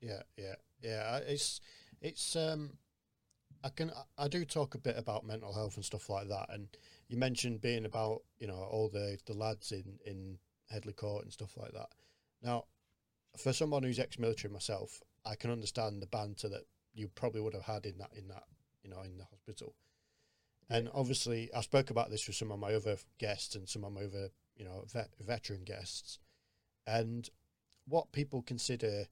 Yeah, yeah, yeah. It's it's um, I can I do talk a bit about mental health and stuff like that, and you mentioned being about you know all the the lads in in Headley Court and stuff like that. Now, for someone who's ex-military myself, I can understand the banter that you probably would have had in that in that you know, in the hospital. And obviously, I spoke about this with some of my other guests and some of my other, you know, vet, veteran guests. And what people consider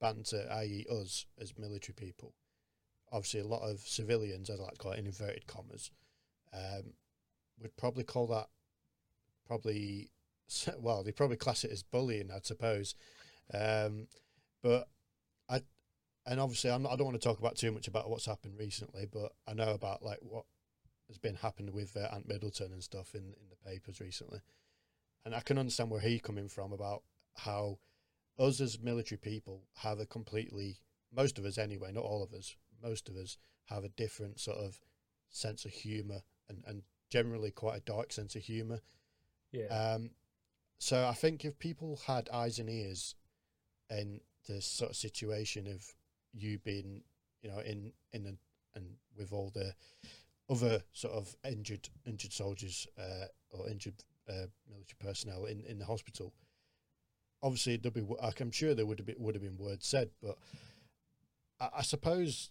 banter, i.e., us as military people, obviously, a lot of civilians, as I like to call it in inverted commas, um, would probably call that probably, well, they probably class it as bullying, I suppose. Um, but I, and obviously, I'm not, I don't want to talk about too much about what's happened recently, but I know about like what has been happening with uh, Ant Middleton and stuff in in the papers recently, and I can understand where he's coming from about how us as military people have a completely most of us anyway, not all of us, most of us have a different sort of sense of humour and, and generally quite a dark sense of humour. Yeah. Um, so I think if people had eyes and ears in this sort of situation of you being, you know, in in a, and with all the other sort of injured injured soldiers uh, or injured uh, military personnel in, in the hospital, obviously there'd be I'm sure there would have been would have been words said, but I, I suppose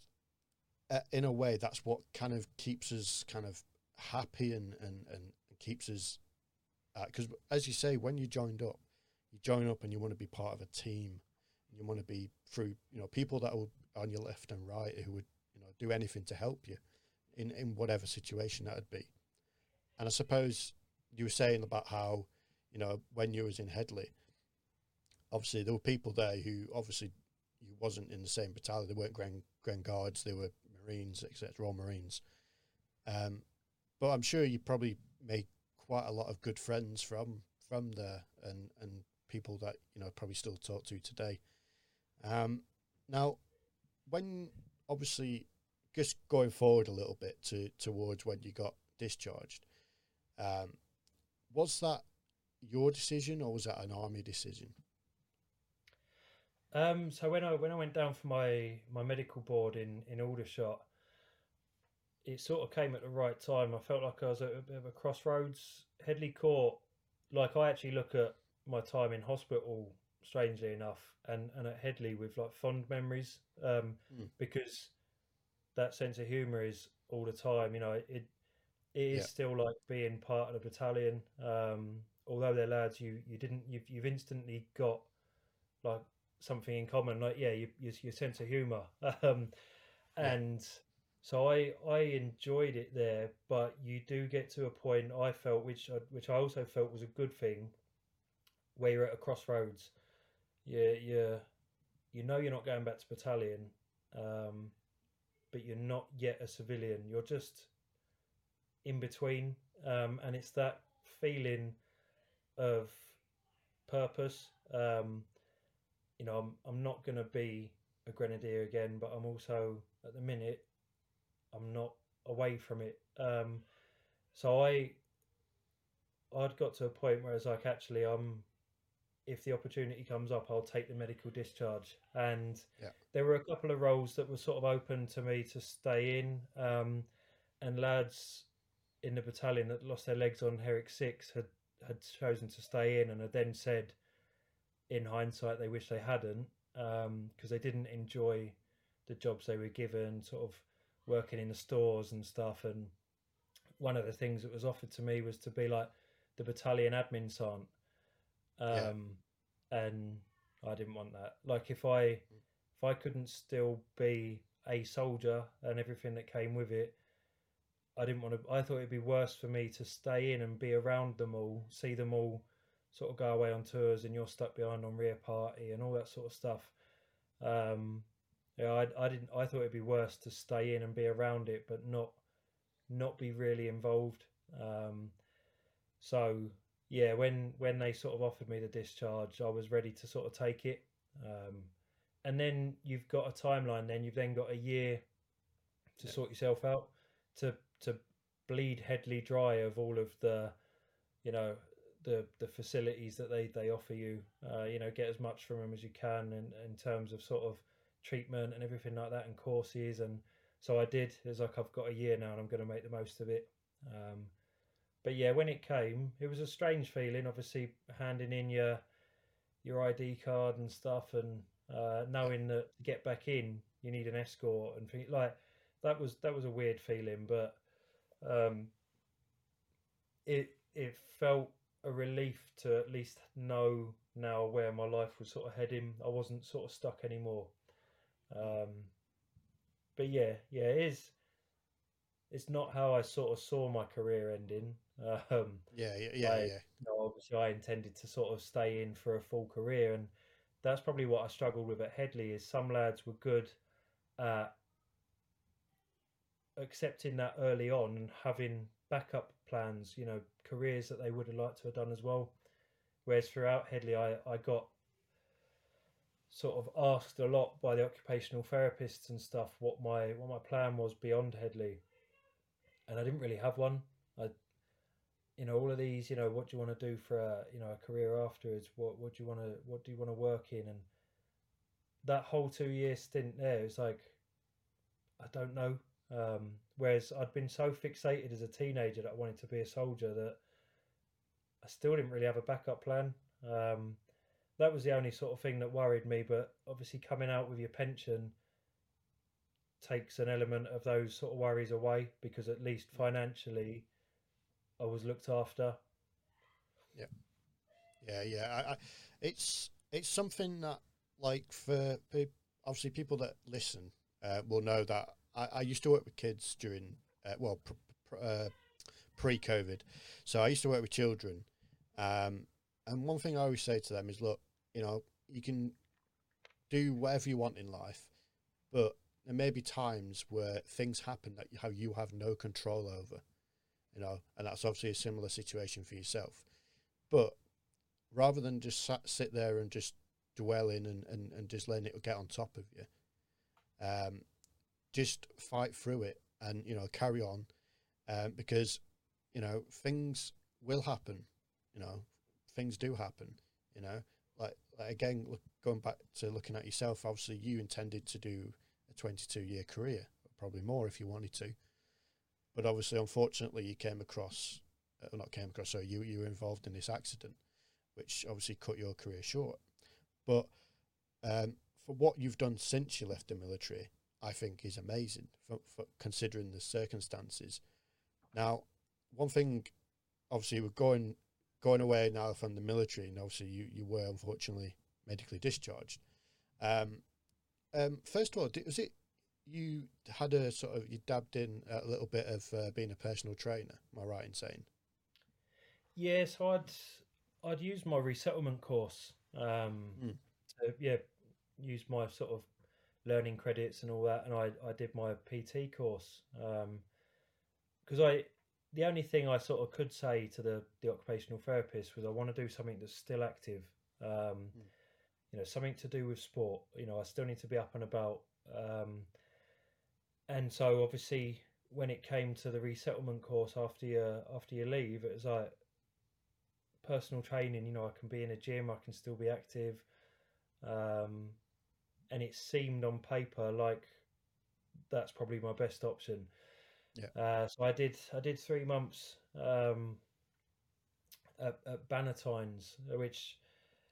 uh, in a way that's what kind of keeps us kind of happy and and and keeps us because uh, as you say when you joined up you join up and you want to be part of a team you want to be through you know people that are on your left and right who would you know do anything to help you in in whatever situation that would be. And i suppose you were saying about how you know when you was in headley obviously there were people there who obviously you wasn't in the same battalion. They weren't grand, grand guards. They were marines etc all marines. Um, but i'm sure you probably made quite a lot of good friends from from there and and people that you know probably still talk to today. Um, now, when obviously just going forward a little bit to towards when you got discharged, um, was that your decision or was that an army decision? Um, so when I when I went down for my my medical board in in Aldershot, it sort of came at the right time. I felt like I was at a bit of a crossroads. Headley Court, like I actually look at my time in hospital strangely enough, and and at Headley with like fond memories, um, mm. because that sense of humour is all the time. You know, it it is yeah. still like being part of the battalion. Um, although they're lads, you you didn't you've you've instantly got like something in common. Like yeah, you, your, your sense of humour, um, and. Yeah. So I I enjoyed it there, but you do get to a point I felt which I, which I also felt was a good thing, where you're at a crossroads you you you know you're not going back to battalion, um, but you're not yet a civilian. You're just in between, um, and it's that feeling of purpose. Um, you know, I'm I'm not going to be a grenadier again, but I'm also at the minute I'm not away from it. Um, so I I'd got to a point where it's like actually I'm if the opportunity comes up, I'll take the medical discharge. And yeah. there were a couple of roles that were sort of open to me to stay in. Um, and lads in the battalion that lost their legs on Herrick Six had had chosen to stay in, and had then said, in hindsight, they wish they hadn't because um, they didn't enjoy the jobs they were given, sort of working in the stores and stuff. And one of the things that was offered to me was to be like the battalion admin sergeant um, yeah. and I didn't want that. Like if I if I couldn't still be a soldier and everything that came with it, I didn't want to. I thought it'd be worse for me to stay in and be around them all, see them all, sort of go away on tours, and you're stuck behind on rear party and all that sort of stuff. Um, yeah, I, I didn't. I thought it'd be worse to stay in and be around it, but not not be really involved. Um, so yeah, when when they sort of offered me the discharge, I was ready to sort of take it. Um, and then you've got a timeline. Then you've then got a year to yeah. sort yourself out to to bleed Headley dry of all of the, you know, the the facilities that they they offer you. Uh, you know, get as much from them as you can in in terms of sort of treatment and everything like that and courses and so I did. It's like I've got a year now and I'm going to make the most of it. Um, but yeah, when it came, it was a strange feeling. Obviously, handing in your your ID card and stuff, and uh, knowing that to get back in, you need an escort and like that was that was a weird feeling, but um, it it felt a relief to at least know now where my life was sort of heading. I wasn't sort of stuck anymore. Um, but yeah, yeah, it is. It's not how I sort of saw my career ending. Um, yeah, yeah, yeah, I, yeah. You know, obviously, I intended to sort of stay in for a full career, and that's probably what I struggled with at Headley. Is some lads were good at accepting that early on and having backup plans, you know, careers that they would have liked to have done as well. Whereas throughout Headley, I, I got sort of asked a lot by the occupational therapists and stuff what my what my plan was beyond Headley, and I didn't really have one. I, you know, all of these, you know, what do you want to do for a you know a career afterwards? What what do you want to what do you want to work in? And that whole two year stint there was like, I don't know. Um, whereas I'd been so fixated as a teenager that I wanted to be a soldier that I still didn't really have a backup plan. Um, that was the only sort of thing that worried me. But obviously, coming out with your pension takes an element of those sort of worries away because at least financially, I was looked after. Yeah, yeah, yeah. I, I, it's it's something that like for obviously people that listen uh, will know that I, I, used to work with kids during uh, well pr- pr- uh, pre-COVID, so I used to work with children, um, and one thing I always say to them is, look, you know, you can do whatever you want in life, but there may be times where things happen that you have, you have no control over, you know, and that's obviously a similar situation for yourself. But rather than just sat, sit there and just dwell in and, and, and just letting it get on top of you, um, just fight through it and, you know, carry on um, because, you know, things will happen, you know, things do happen, you know, like, like again, look, going back to looking at yourself, obviously you intended to do a 22 year career, probably more if you wanted to. But obviously, unfortunately, you came across, uh, not came across, so you, you were involved in this accident, which obviously cut your career short. But um, for what you've done since you left the military, I think is amazing for, for considering the circumstances. Now, one thing, obviously, we're going going away now from the military, and obviously you, you were unfortunately medically discharged. Um, um, first of all, was it you had a sort of you dabbed in a little bit of uh, being a personal trainer? Am I right in saying? Yes, yeah, so I'd I'd used my resettlement course. Um, mm. to, yeah, use my sort of learning credits and all that, and I I did my PT course because um, I the only thing I sort of could say to the the occupational therapist was I want to do something that's still active. Um, mm. You know, something to do with sport. You know, I still need to be up and about. Um, and so obviously when it came to the resettlement course after your after you leave, it was like personal training. You know, I can be in a gym, I can still be active, um, and it seemed on paper like that's probably my best option. Yeah. Uh, so I did. I did three months um, at, at Bannatynes, which,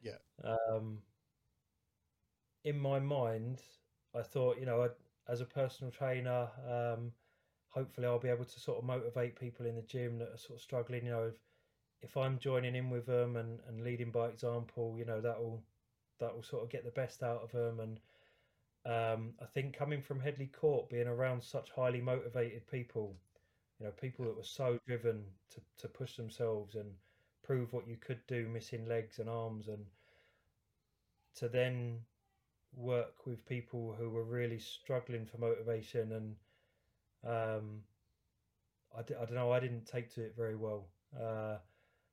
yeah, um, in my mind, I thought, you know, I'd, as a personal trainer, um, hopefully I'll be able to sort of motivate people in the gym that are sort of struggling. You know, if, if I'm joining in with them and, and leading by example, you know, that will that will sort of get the best out of them. And um, I think coming from Headley Court, being around such highly motivated people, you know, people that were so driven to, to push themselves and prove what you could do, missing legs and arms, and to then work with people who were really struggling for motivation and um, I, d- I don't know I didn't take to it very well uh,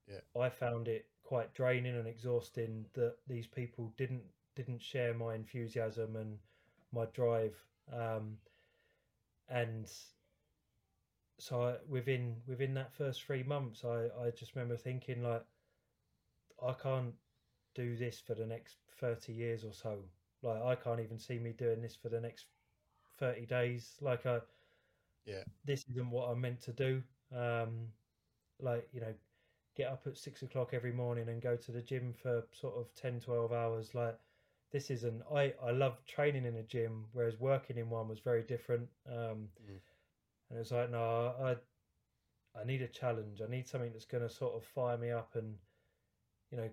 yeah. I found it quite draining and exhausting that these people didn't didn't share my enthusiasm and my drive um, and so I, within within that first three months I, I just remember thinking like I can't do this for the next 30 years or so like I can't even see me doing this for the next thirty days. Like I, yeah, this isn't what I'm meant to do. Um, like you know, get up at six o'clock every morning and go to the gym for sort of 10, 12 hours. Like this isn't. I I love training in a gym, whereas working in one was very different. Um, mm. And it's like, no, I I need a challenge. I need something that's going to sort of fire me up and you know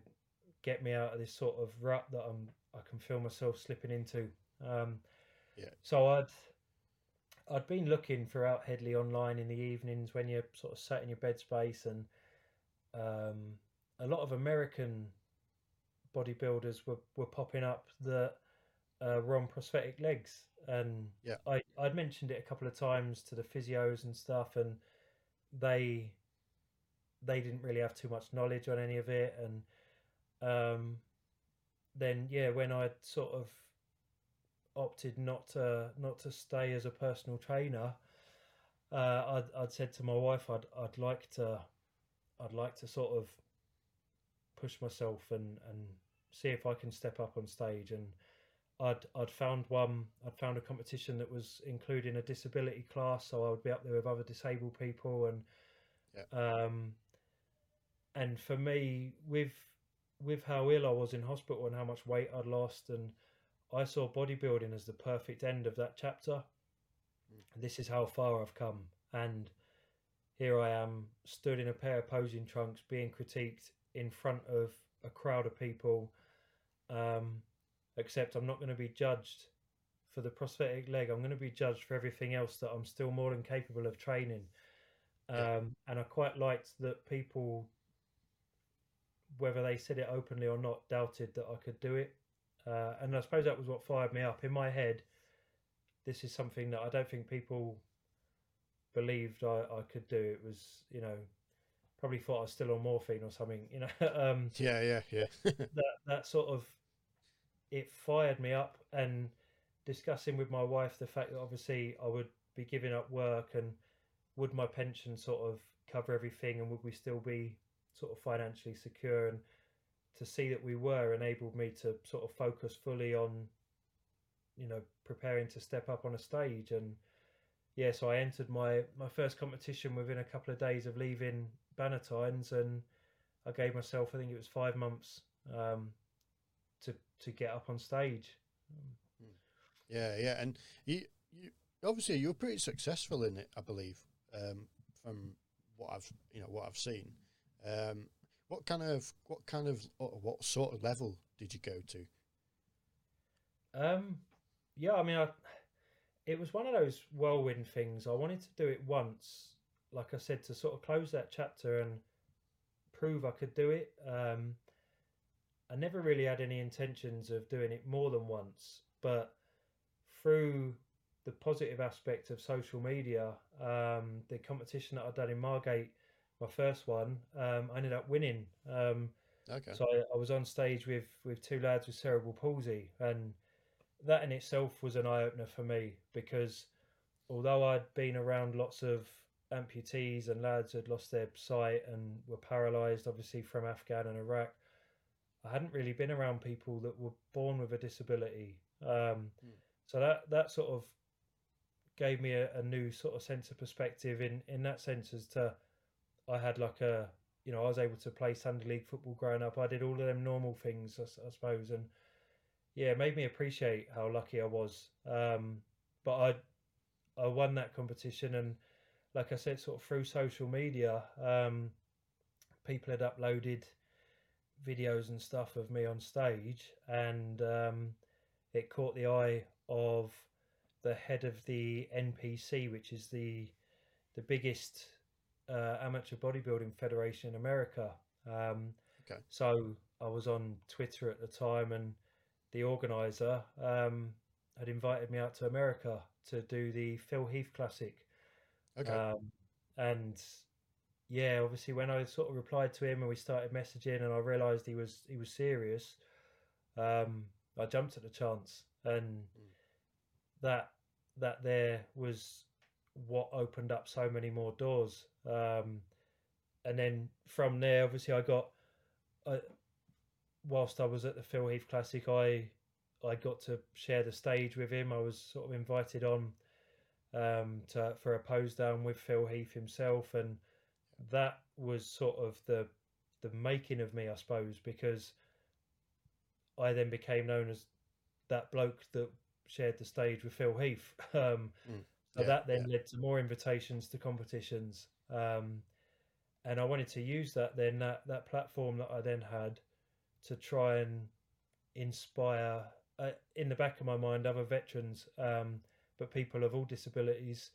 get me out of this sort of rut that I'm I can feel myself slipping into. Um, yeah. So I'd I'd been looking throughout Headley online in the evenings when you're sort of sat in your bed space, and um, a lot of American bodybuilders were, were popping up that uh, were on prosthetic legs, and yeah, I I'd mentioned it a couple of times to the physios and stuff, and they they didn't really have too much knowledge on any of it, and um, then yeah, when I sort of opted not to not to stay as a personal trainer, uh, I'd, I'd said to my wife I'd I'd like to I'd like to sort of push myself and and see if I can step up on stage and I'd I'd found one I'd found a competition that was including a disability class so I would be up there with other disabled people and yeah. um and for me with with how ill I was in hospital and how much weight I'd lost and I saw bodybuilding as the perfect end of that chapter. Mm. This is how far I've come. And here I am, stood in a pair of posing trunks, being critiqued in front of a crowd of people. Um, except I'm not going to be judged for the prosthetic leg. I'm going to be judged for everything else that I'm still more than capable of training. Um. And I quite liked that people, whether they said it openly or not, doubted that I could do it. Uh, and I suppose that was what fired me up. In my head, this is something that I don't think people believed I, I could do. It was, you know, probably thought I was still on morphine or something, you know. um, yeah, yeah, yeah. that that sort of it fired me up, and discussing with my wife the fact that obviously I would be giving up work, and would my pension sort of cover everything, and would we still be sort of financially secure, and to see that we were enabled me to sort of focus fully on you know preparing to step up on a stage and yeah so i entered my my first competition within a couple of days of leaving Bannatynes and i gave myself i think it was five months um, to to get up on stage yeah yeah and you, you obviously you're pretty successful in it i believe um, from what i've you know what i've seen um, what kind of what kind of what sort of level did you go to? Um, yeah, I mean, I, it was one of those whirlwind things. I wanted to do it once, like I said, to sort of close that chapter and prove I could do it. Um, I never really had any intentions of doing it more than once, but through the positive aspect of social media, um, the competition that I'd done in Margate my first one, um, I ended up winning. Um, okay. So I, I, was on stage with with two lads with cerebral palsy, and that in itself was an eye opener for me because although I'd been around lots of amputees and lads who had lost their sight and were paralysed, obviously from Afghan and Iraq, I hadn't really been around people that were born with a disability. Um, mm. So that that sort of gave me a, a, new sort of sense of perspective in in that sense as to I had like a you know I was able to play Sunday league football growing up. I did all of them normal things, I, I suppose, and yeah, it made me appreciate how lucky I was. Um, but I I won that competition, and like I said, sort of through social media, um, people had uploaded videos and stuff of me on stage, and um, it caught the eye of the head of the NPC, which is the the biggest uh, amateur bodybuilding federation in America. Um, okay. So I was on Twitter at the time, and the organizer um, had invited me out to America to do the Phil Heath Classic. Okay. Um, and yeah, obviously, when I sort of replied to him and we started messaging, and I realised he was he was serious, um, I jumped at the chance, and mm. that that there was what opened up so many more doors. Um, and then from there, obviously, I got. Uh, whilst I was at the Phil Heath Classic, I I got to share the stage with him. I was sort of invited on um, to for a pose down with Phil Heath himself, and that was sort of the the making of me, I suppose, because I then became known as that bloke that shared the stage with Phil Heath. Um, mm. So yeah, that then yeah. led to more invitations to competitions. Um, and I wanted to use that then that that platform that I then had to try and inspire uh, in the back of my mind other veterans, um, but people of all disabilities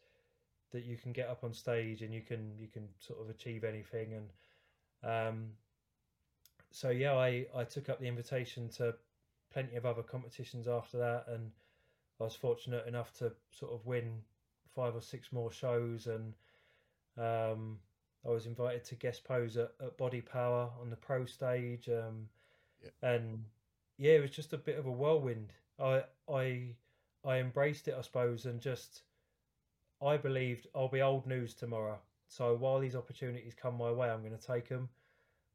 that you can get up on stage and you can you can sort of achieve anything. And um, so yeah I I took up the invitation to plenty of other competitions after that. And I was fortunate enough to sort of win five or six more shows. And um, I was invited to guest pose at, at Body Power on the pro stage. Um, yeah. and yeah it was just a bit of a whirlwind. I I I embraced it I suppose and just I believed I'll be old news tomorrow. So while these opportunities come my way, I'm going to take them.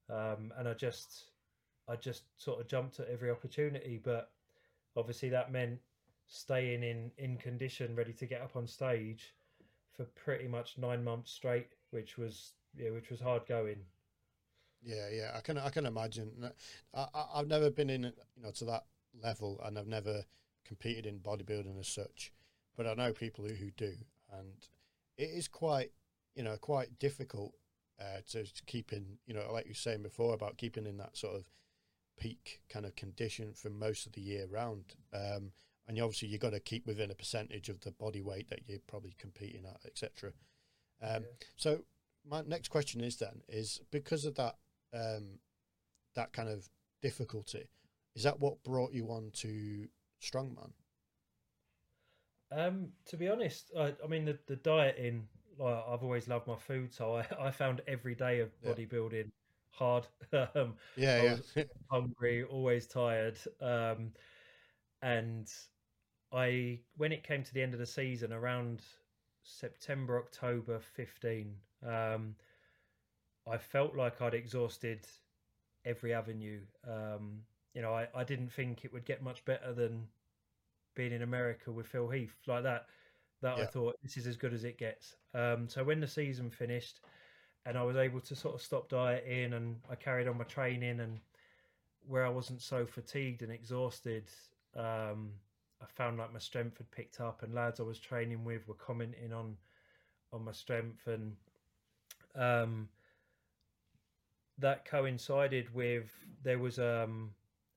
Um, and I just, I just sort of jumped at every opportunity. But obviously that meant staying in in condition, ready to get up on stage for pretty much nine months straight, which was yeah, which was hard going. Yeah, yeah, I can I can imagine. I, I have never been in you know to that level, and I've never competed in bodybuilding as such, but I know people who, who do, and it is quite you know quite difficult uh, to, to keep in you know like you were saying before about keeping in that sort of peak kind of condition for most of the year round. Um, and you obviously you've got to keep within a percentage of the body weight that you're probably competing at, etc. Um, yeah. So my next question is then is because of that um, that kind of difficulty, is that what brought you on to strongman? Um, to be honest, I, I mean the the dieting. Like I've always loved my food, so I, I found every day of bodybuilding yeah. hard. um, yeah, yeah. hungry, always tired. Um, and I, when it came to the end of the season, around September, October 15, um, I felt like I'd exhausted every avenue. Um, you know, I, I didn't think it would get much better than being in America with Phil Heath like that. That yeah. I thought this is as good as it gets. Um, so when the season finished, and I was able to sort of stop dieting, and I carried on my training, and where I wasn't so fatigued and exhausted, um, I found like my strength had picked up, and lads I was training with were commenting on on my strength, and um, that coincided with there was um,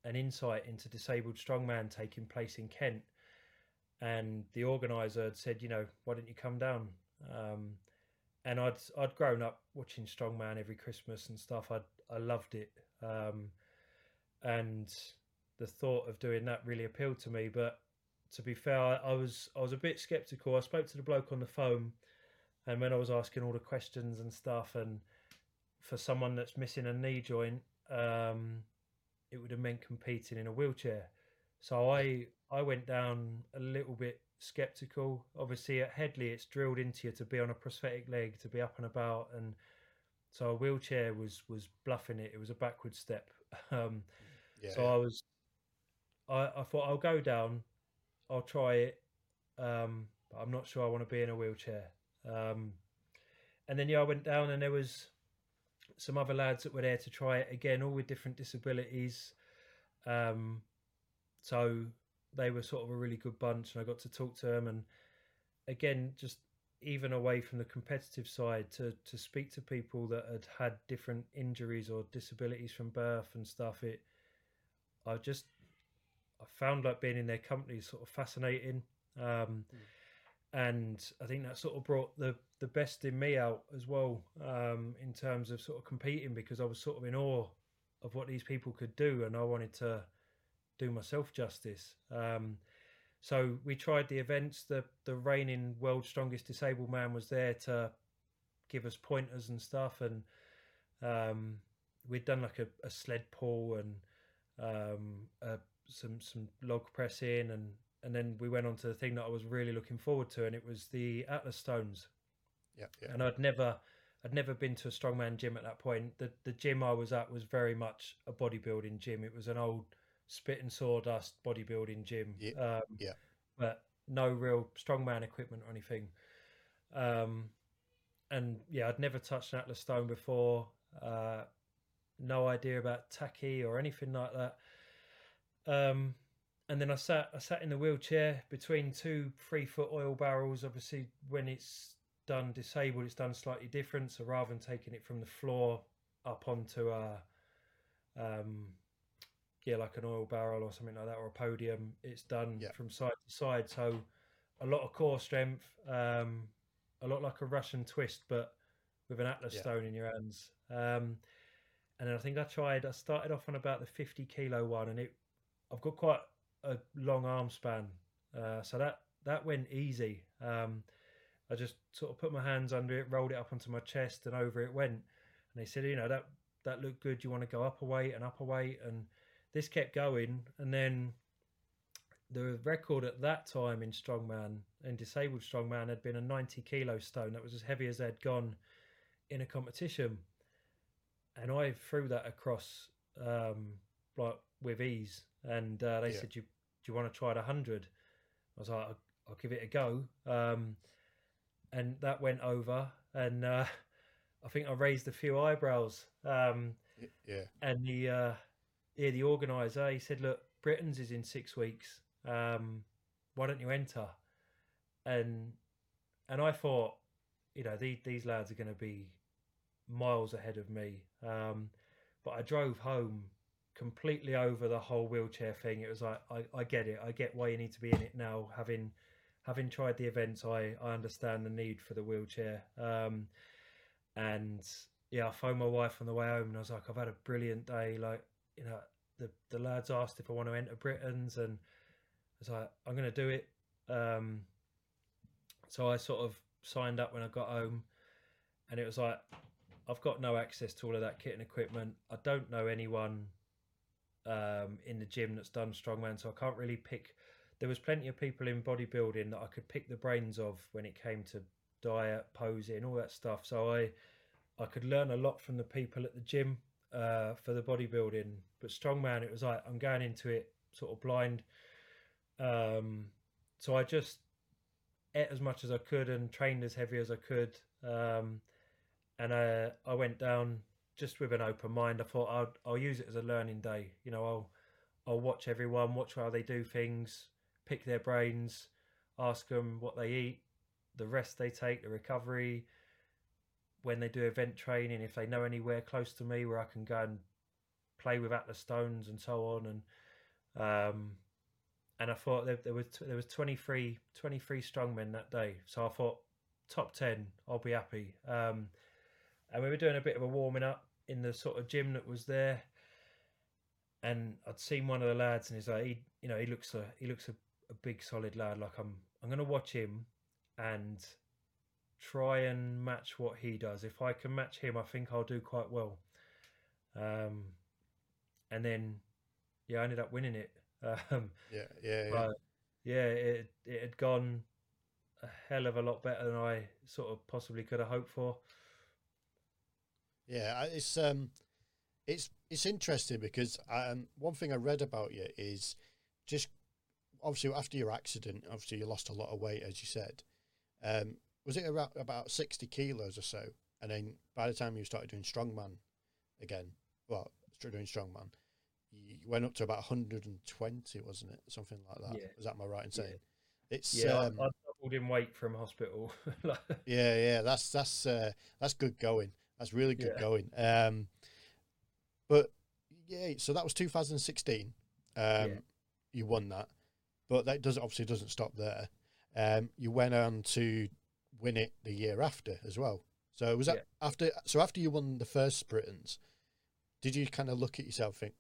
an insight into disabled strongman taking place in Kent, and the organizer had said, you know, why don't you come down? Um, and I'd I'd grown up watching strongman every Christmas and stuff. I I loved it, um, and the thought of doing that really appealed to me. But to be fair, I, I was I was a bit skeptical. I spoke to the bloke on the phone, and when I was asking all the questions and stuff, and for someone that's missing a knee joint, um, it would have meant competing in a wheelchair. So I I went down a little bit skeptical. Obviously at Headley it's drilled into you to be on a prosthetic leg, to be up and about and so a wheelchair was was bluffing it. It was a backward step. Um, yeah, so. I was I, I thought I'll go down, I'll try it. Um, but I'm not sure I want to be in a wheelchair. Um, and then yeah, I went down and there was some other lads that were there to try it again, all with different disabilities. Um, so they were sort of a really good bunch, and I got to talk to them. And again, just even away from the competitive side, to to speak to people that had had different injuries or disabilities from birth and stuff. It, I just, I found like being in their company sort of fascinating. Um, mm and I think that sort of brought the the best in me out as well um, in terms of sort of competing because I was sort of in awe of what these people could do, and I wanted to do myself justice. Um, so we tried the events. The the reigning world's strongest disabled man was there to give us pointers and stuff, and um, we'd done like a, a sled pull and um, some some log pressing and and then we went on to the thing that I was really looking forward to, and it was the Atlas Stones. Yeah, yeah. And I'd never, I'd never been to a strongman gym at that point. The the gym I was at was very much a bodybuilding gym. It was an old spit and sawdust bodybuilding gym. Yeah, um, yeah. But no real strongman equipment or anything. Um, and yeah, I'd never touched an Atlas Stone before. Uh, no idea about tacky or anything like that. Um, and then I sat I sat in the wheelchair between two three foot oil barrels. Obviously, when it's done disabled, it's done slightly different. So rather than taking it from the floor up onto a um, yeah, like an oil barrel or something like that, or a podium, it's done yeah. from side to side. So a lot of core strength, um, a lot like a Russian twist, but with an Atlas yeah. stone in your hands. Um, and then I think I tried. I started off on about the fifty kilo one, and it I've got quite a long arm span, uh, so that that went easy. Um, I just sort of put my hands under it, rolled it up onto my chest, and over it went. And they said, you know, that that looked good. You want to go up a weight and up a weight, and this kept going. And then the record at that time in strongman and disabled strongman had been a 90 kilo stone that was as heavy as they'd gone in a competition and i threw that across um like with ease and uh, they yeah. said you do you want to try it 100 i was like I'll, I'll, give it a go um and that went over and uh i think i raised a few eyebrows um yeah and the uh yeah the organizer he said look britain's is in six weeks um, why don't you enter? And and I thought, you know, these these lads are going to be miles ahead of me. Um, but I drove home completely over the whole wheelchair thing. It was like I, I get it. I get why you need to be in it now. Having having tried the events, I I understand the need for the wheelchair. Um, and yeah, I phoned my wife on the way home, and I was like, I've had a brilliant day. Like you know, the the lads asked if I want to enter Britain's, and I was like, I'm going to do it. Um, so I sort of signed up when I got home, and it was like, I've got no access to all of that kit and equipment. I don't know anyone um, in the gym that's done strongman, so I can't really pick. There was plenty of people in bodybuilding that I could pick the brains of when it came to diet, posing, all that stuff. So I, I could learn a lot from the people at the gym uh, for the bodybuilding. But strongman, it was like I'm going into it sort of blind. Um, so I just ate as much as I could and trained as heavy as I could. Um, and I, I went down just with an open mind. I thought I'll, I'll use it as a learning day. You know, I'll, I'll watch everyone, watch how they do things, pick their brains, ask them what they eat, the rest they take, the recovery, when they do event training, if they know anywhere close to me where I can go and play with Atlas stones and so on. And um, and I thought there, there was there was 23, 23 strongmen that day. So I thought top ten, I'll be happy. Um, and we were doing a bit of a warming up in the sort of gym that was there. And I'd seen one of the lads, and he's like, he, you know, he looks a he looks a, a big solid lad. Like I'm I'm gonna watch him and try and match what he does. If I can match him, I think I'll do quite well. Um, and then yeah, I ended up winning it. Um, yeah, yeah, yeah. yeah, it it had gone a hell of a lot better than I sort of possibly could have hoped for. Yeah, it's um, it's it's interesting because um, one thing I read about you is just obviously after your accident, obviously you lost a lot of weight, as you said. Um, was it around about sixty kilos or so? And then by the time you started doing strongman again, well, doing strongman, you went up to about 120, wasn't it? Something like that. Yeah. Is that my right in saying? Yeah. It's yeah. Um, I, I doubled in weight from hospital. yeah, yeah. That's that's uh, that's good going. That's really good yeah. going. Um, but yeah, so that was 2016. Um, yeah. You won that, but that doesn't obviously doesn't stop there. Um, you went on to win it the year after as well. So was that yeah. after? So after you won the first Britain's, did you kind of look at yourself and think,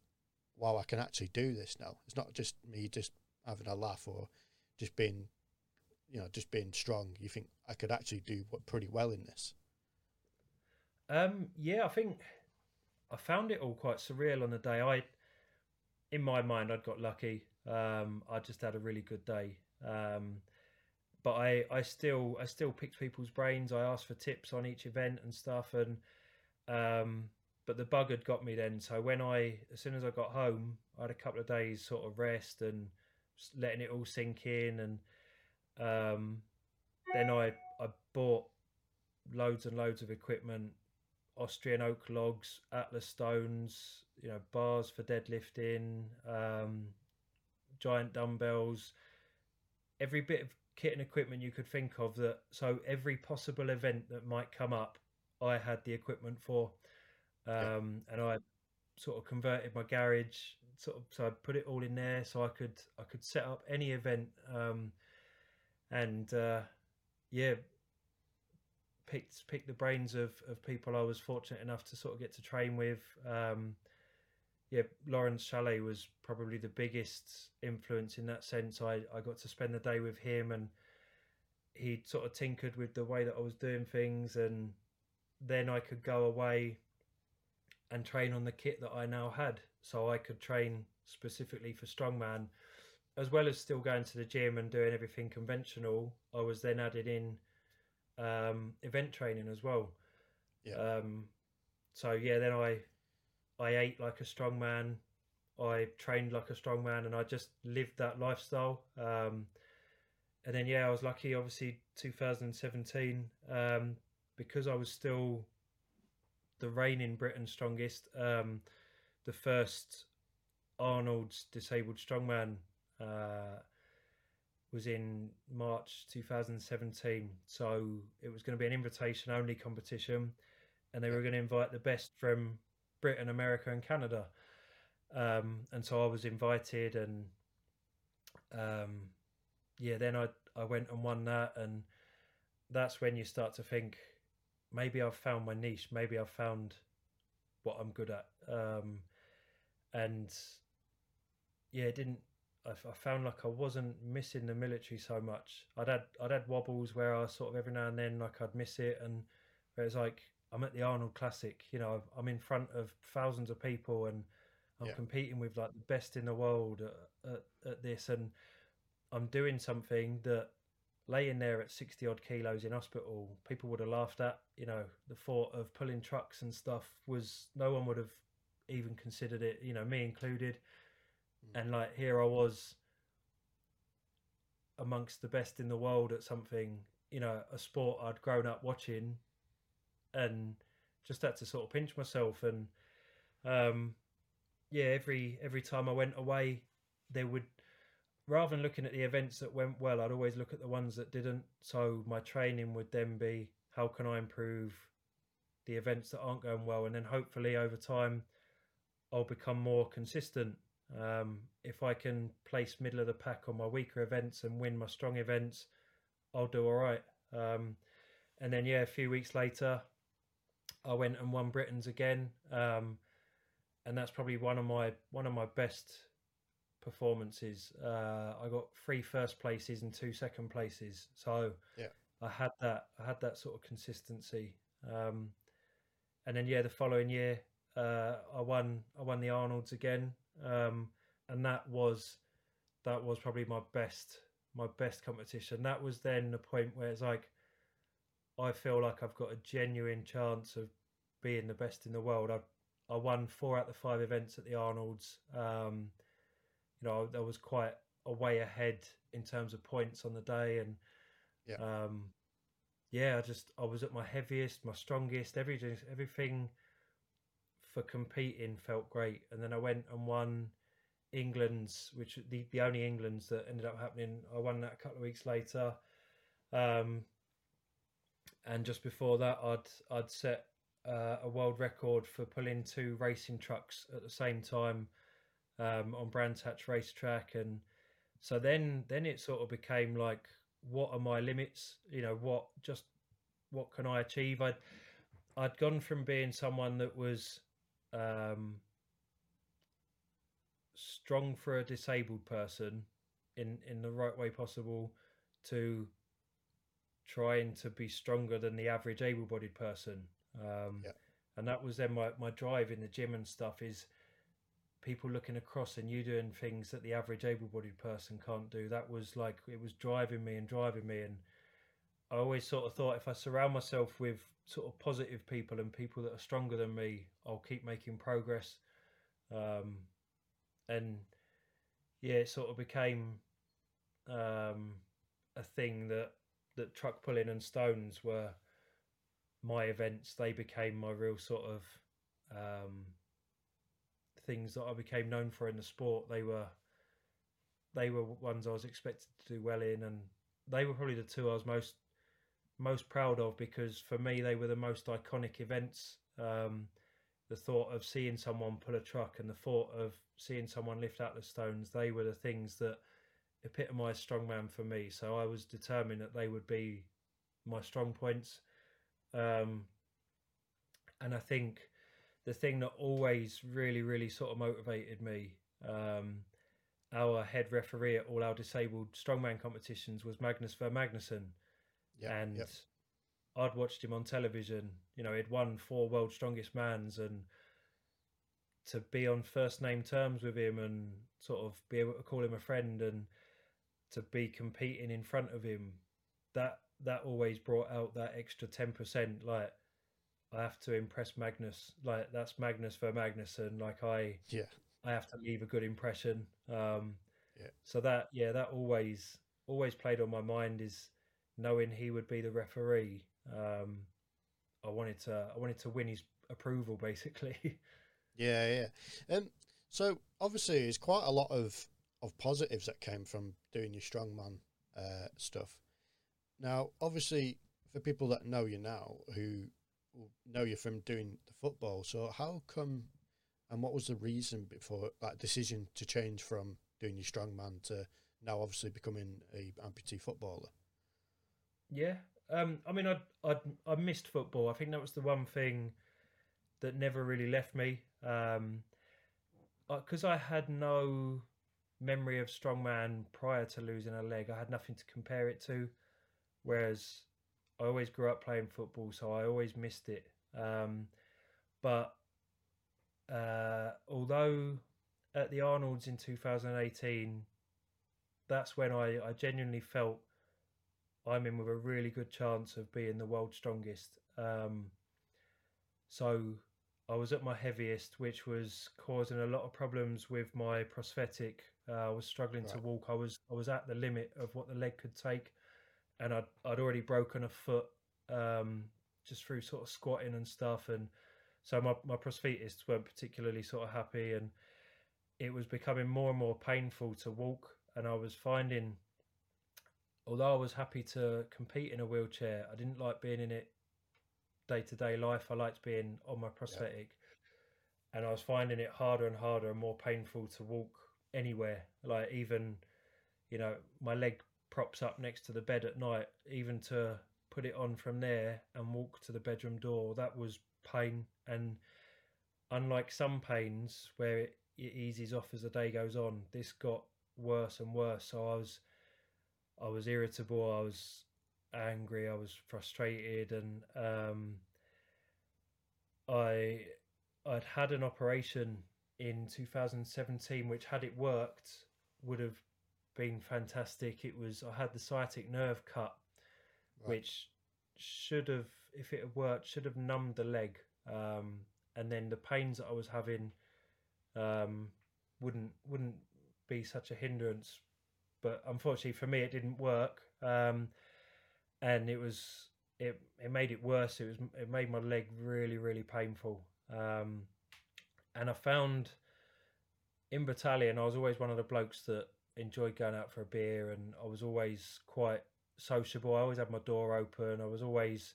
wow, I can actually do this now. It's not just me just having a laugh or just being, you know, just being strong. You think I could actually do pretty well in this? Um, yeah, I think I found it all quite surreal on the day. I, in my mind, I'd got lucky. Um, I just had a really good day. Um, but I, I still, I still picked people's brains. I asked for tips on each event and stuff, and um, but the bug had got me then. So when I, as soon as I got home, I had a couple of days sort of rest and letting it all sink in, and um, then I I bought loads and loads of equipment, Austrian oak logs, Atlas stones, you know, bars for deadlifting, um, giant dumbbells, every bit of kit and equipment you could think of. That so every possible event that might come up, I had the equipment for, um, yeah. and I sort of converted my garage. Sort of, so I put it all in there so I could I could set up any event, um, and uh, yeah, picked picked the brains of of people I was fortunate enough to sort of get to train with. Um, yeah, Laurence Shahlaei was probably the biggest influence in that sense. I, I got to spend the day with him and he sort of tinkered with the way that I was doing things and then I could go away and train on the kit that I now had. So I could train specifically for strongman as well as still going to the gym and doing everything conventional. I was then added in um, event training as well. Yeah. Um, so yeah, then I I ate like a strong man. I trained like a strong man, and I just lived that lifestyle. Um, and then yeah, I was lucky. Obviously, 2017, um, because I was still the reigning Britain's strongest. Um, the first Arnold's disabled strongman uh, was in March 2017. So it was going to be an invitation only competition, and they were going to invite the best from Britain, America, and Canada. Um, and so I was invited, and um, yeah, then I I went and won that, and that's when you start to think maybe I've found my niche, maybe I've found what I'm good at, um, and yeah, it didn't. I, I found like I wasn't missing the military so much. I'd had I'd had wobbles where I sort of every now and then like I'd miss it, and it was like I'm at the Arnold Classic. You know, I'm in front of thousands of people, and I'm yeah. competing with like the best in the world at, at, at, this, and I'm doing something that laying there at 60 odd kilos in hospital, people would have laughed at. You know, the thought of pulling trucks and stuff was no one would have even considered it. You know, me included. And like here I was amongst the best in the world at something. You know, a sport I'd grown up watching and just had to sort of pinch myself. And um, yeah every every time i went away there would rather than looking at the events that went well i'd always look at the ones that didn't. So my training would then be how can i improve the events that aren't going well? And then hopefully over time i'll become more consistent um, if i can place middle of the pack on my weaker events and win my strong events i'll do all right um, and then yeah a few weeks later I went and won Britain's again, um, and that's probably one of my one of my best performances. Uh, I got three first places and two second places, so yeah. I had that I had that sort of consistency. Um, and then yeah, the following year uh, I won I won the Arnold's again, um, and that was that was probably my best my best competition. That was then the point where it's like I feel like I've got a genuine chance of being the best in the world. I I won four out of the five events at the Arnold's. Um, you know, I was quite a way ahead in terms of points on the day, and yeah, um, yeah, I just I was at my heaviest, my strongest, everything, everything for competing felt great. And then I went and won England's, which the the only England's that ended up happening. I won that a couple of weeks later. Um, and just before that, I'd I'd set uh, a world record for pulling two racing trucks at the same time um, on Brands Hatch racetrack, and so then then it sort of became like, what are my limits? You know, what just what can I achieve? I'd I'd gone from being someone that was um, strong for a disabled person in in the right way possible to trying to be stronger than the average able-bodied person. Um, yeah. And that was then my, my drive in the gym and stuff is people looking across and you doing things that the average able-bodied person can't do. That was like it was driving me and driving me. And I always sort of thought if I surround myself with sort of positive people and people that are stronger than me, I'll keep making progress. Um, and yeah, it sort of became um, a thing that that truck pulling and stones were my events. They became my real sort of um, things that I became known for in the sport. They were they were ones I was expected to do well in, and they were probably the two I was most most proud of because for me they were the most iconic events. Um, the thought of seeing someone pull a truck and the thought of seeing someone lift out the stones, they were the things that epitomised strongman for me. So I was determined that they would be my strong points. Um, and I think the thing that always really, really sort of motivated me, um, our head referee at all our disabled strongman competitions was Magnus Ver Magnusson. Yep, and yep. I'd watched him on television. You know, he'd won four World Strongest Mans, and to be on first name terms with him and sort of be able to call him a friend and to be competing in front of him, that that always brought out that extra ten percent. Like I have to impress Magnus. Like that's Magnus Ver Magnusson. Like I yeah, I have to leave a good impression. Um, yeah. So that yeah, that always always played on my mind is knowing he would be the referee um, I wanted to I wanted to win his approval basically. yeah, yeah. Um, so obviously, there's quite a lot of of positives that came from doing your strongman uh, stuff. Now, obviously, for people that know you now, who know you from doing the football, so how come, and what was the reason before that decision to change from doing your strongman to now obviously becoming a amputee footballer? Yeah, um, I mean, I I I missed football. I think that was the one thing that never really left me. Um, because I had no memory of strongman prior to losing a leg. I had nothing to compare it to. Whereas I always grew up playing football, so I always missed it. Um, but uh, although at the Arnold's in 2018, that's when I, I genuinely felt I'm in with a really good chance of being the world's strongest. Um, so I was at my heaviest, which was causing a lot of problems with my prosthetic. Uh, I was struggling right. to walk. I was I was at the limit of what the leg could take, and I'd I'd already broken a foot um, just through sort of squatting and stuff, and so my my prosthetists weren't particularly sort of happy, and it was becoming more and more painful to walk, and I was finding although I was happy to compete in a wheelchair, I didn't like being in it day to day life. I liked being on my prosthetic, yeah. and I was finding it harder and harder and more painful to walk anywhere. Like even, you know, my leg props up next to the bed at night, even to put it on from there and walk to the bedroom door. That was pain, and unlike some pains where it, it eases off as the day goes on, this got worse and worse. So I was I was irritable, I was angry, I was frustrated, and um, I I'd had an operation in 2017, which had it worked would have been fantastic. It was I had the sciatic nerve cut, right. which should have, if it had worked, should have numbed the leg, um, and then the pains that I was having um, wouldn't wouldn't be such a hindrance but unfortunately for me, it didn't work, um, and it was it it made it worse. It was it made my leg really really painful, um, and I found in battalion I was always one of the blokes that enjoyed going out for a beer, and I was always quite sociable. I always had my door open. I was always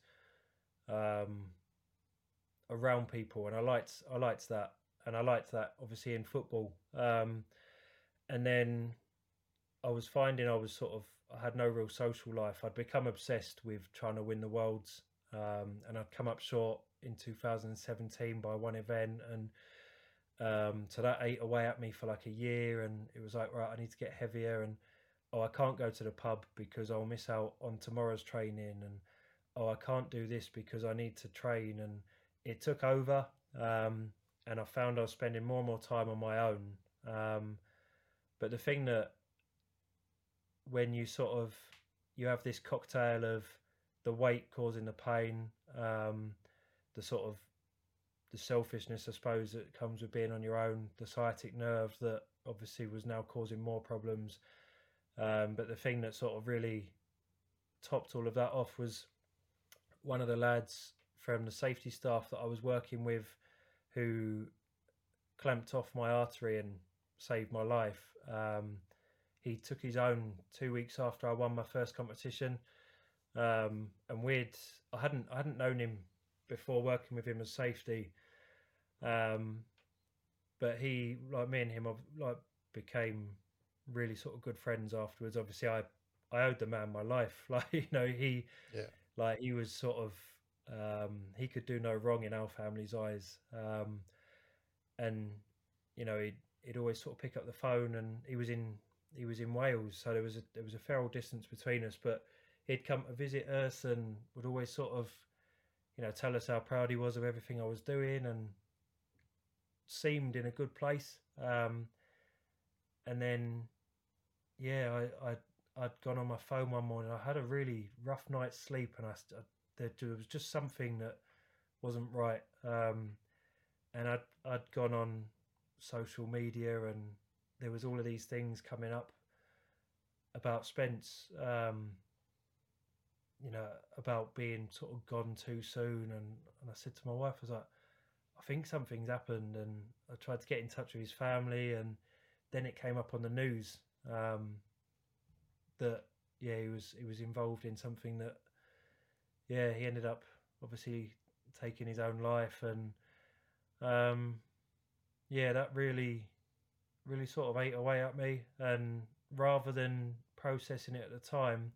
um, around people, and I liked I liked that, and I liked that obviously in football. Um, and then I was finding I was sort of I had no real social life. I'd become obsessed with trying to win the worlds, um, and I'd come up short in 2017 by one event, and um, so that ate away at me for like a year. And it was like, right, I need to get heavier, and oh, I can't go to the pub because I'll miss out on tomorrow's training, and oh, I can't do this because I need to train, and it took over, um, and I found I was spending more and more time on my own. Um, but the thing that when you sort of you have this cocktail of the weight causing the pain, um, the sort of the selfishness, I suppose, that comes with being on your own, the sciatic nerve that obviously was now causing more problems. Um, but the thing that sort of really topped all of that off was one of the lads from the safety staff that I was working with who clamped off my artery and saved my life. Um, he took his own two weeks after I won my first competition. Um, and we'd I hadn't I hadn't known him before working with him as safety. Um, but he like me and him like became really sort of good friends afterwards. Obviously, I I owed the man my life. Like you know, he yeah, like he was sort of um, he could do no wrong in our family's eyes. Um, and you know, he'd he'd always sort of pick up the phone, and he was in he was in Wales, so there was a there was a fair distance between us, but he'd come to visit us and would always sort of you know tell us how proud he was of everything I was doing and seemed in a good place. Um, and then yeah, I, I I'd gone on my phone one morning. I had a really rough night's sleep, and I, I there, there, was just something that wasn't right. Um, and I'd I'd gone on social media, and there was all of these things coming up about Spence. Um, you know, about being sort of gone too soon, and and I said to my wife, I was like, I think something's happened, and I tried to get in touch with his family, and then it came up on the news. Um, that yeah he was he was involved in something that yeah he ended up obviously taking his own life and um, yeah that really really sort of ate away at me and rather than processing it at the time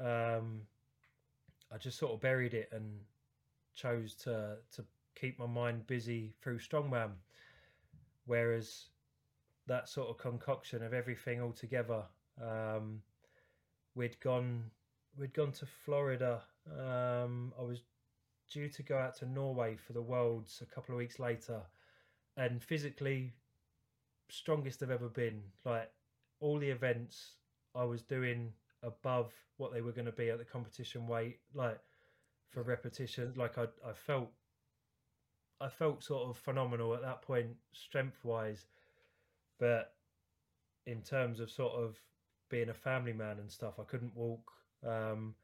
um, I just sort of buried it and chose to to keep my mind busy through strongman whereas that sort of concoction of everything all together um, we'd gone we'd gone to Florida. Um, I was due to go out to Norway for the Worlds a couple of weeks later, and physically strongest I've ever been. Like all the events I was doing above what they were going to be at the competition weight, like for repetitions. Like I, I felt, I felt sort of phenomenal at that point, strength wise, but in terms of sort of being a family man and stuff. I couldn't walk. Um,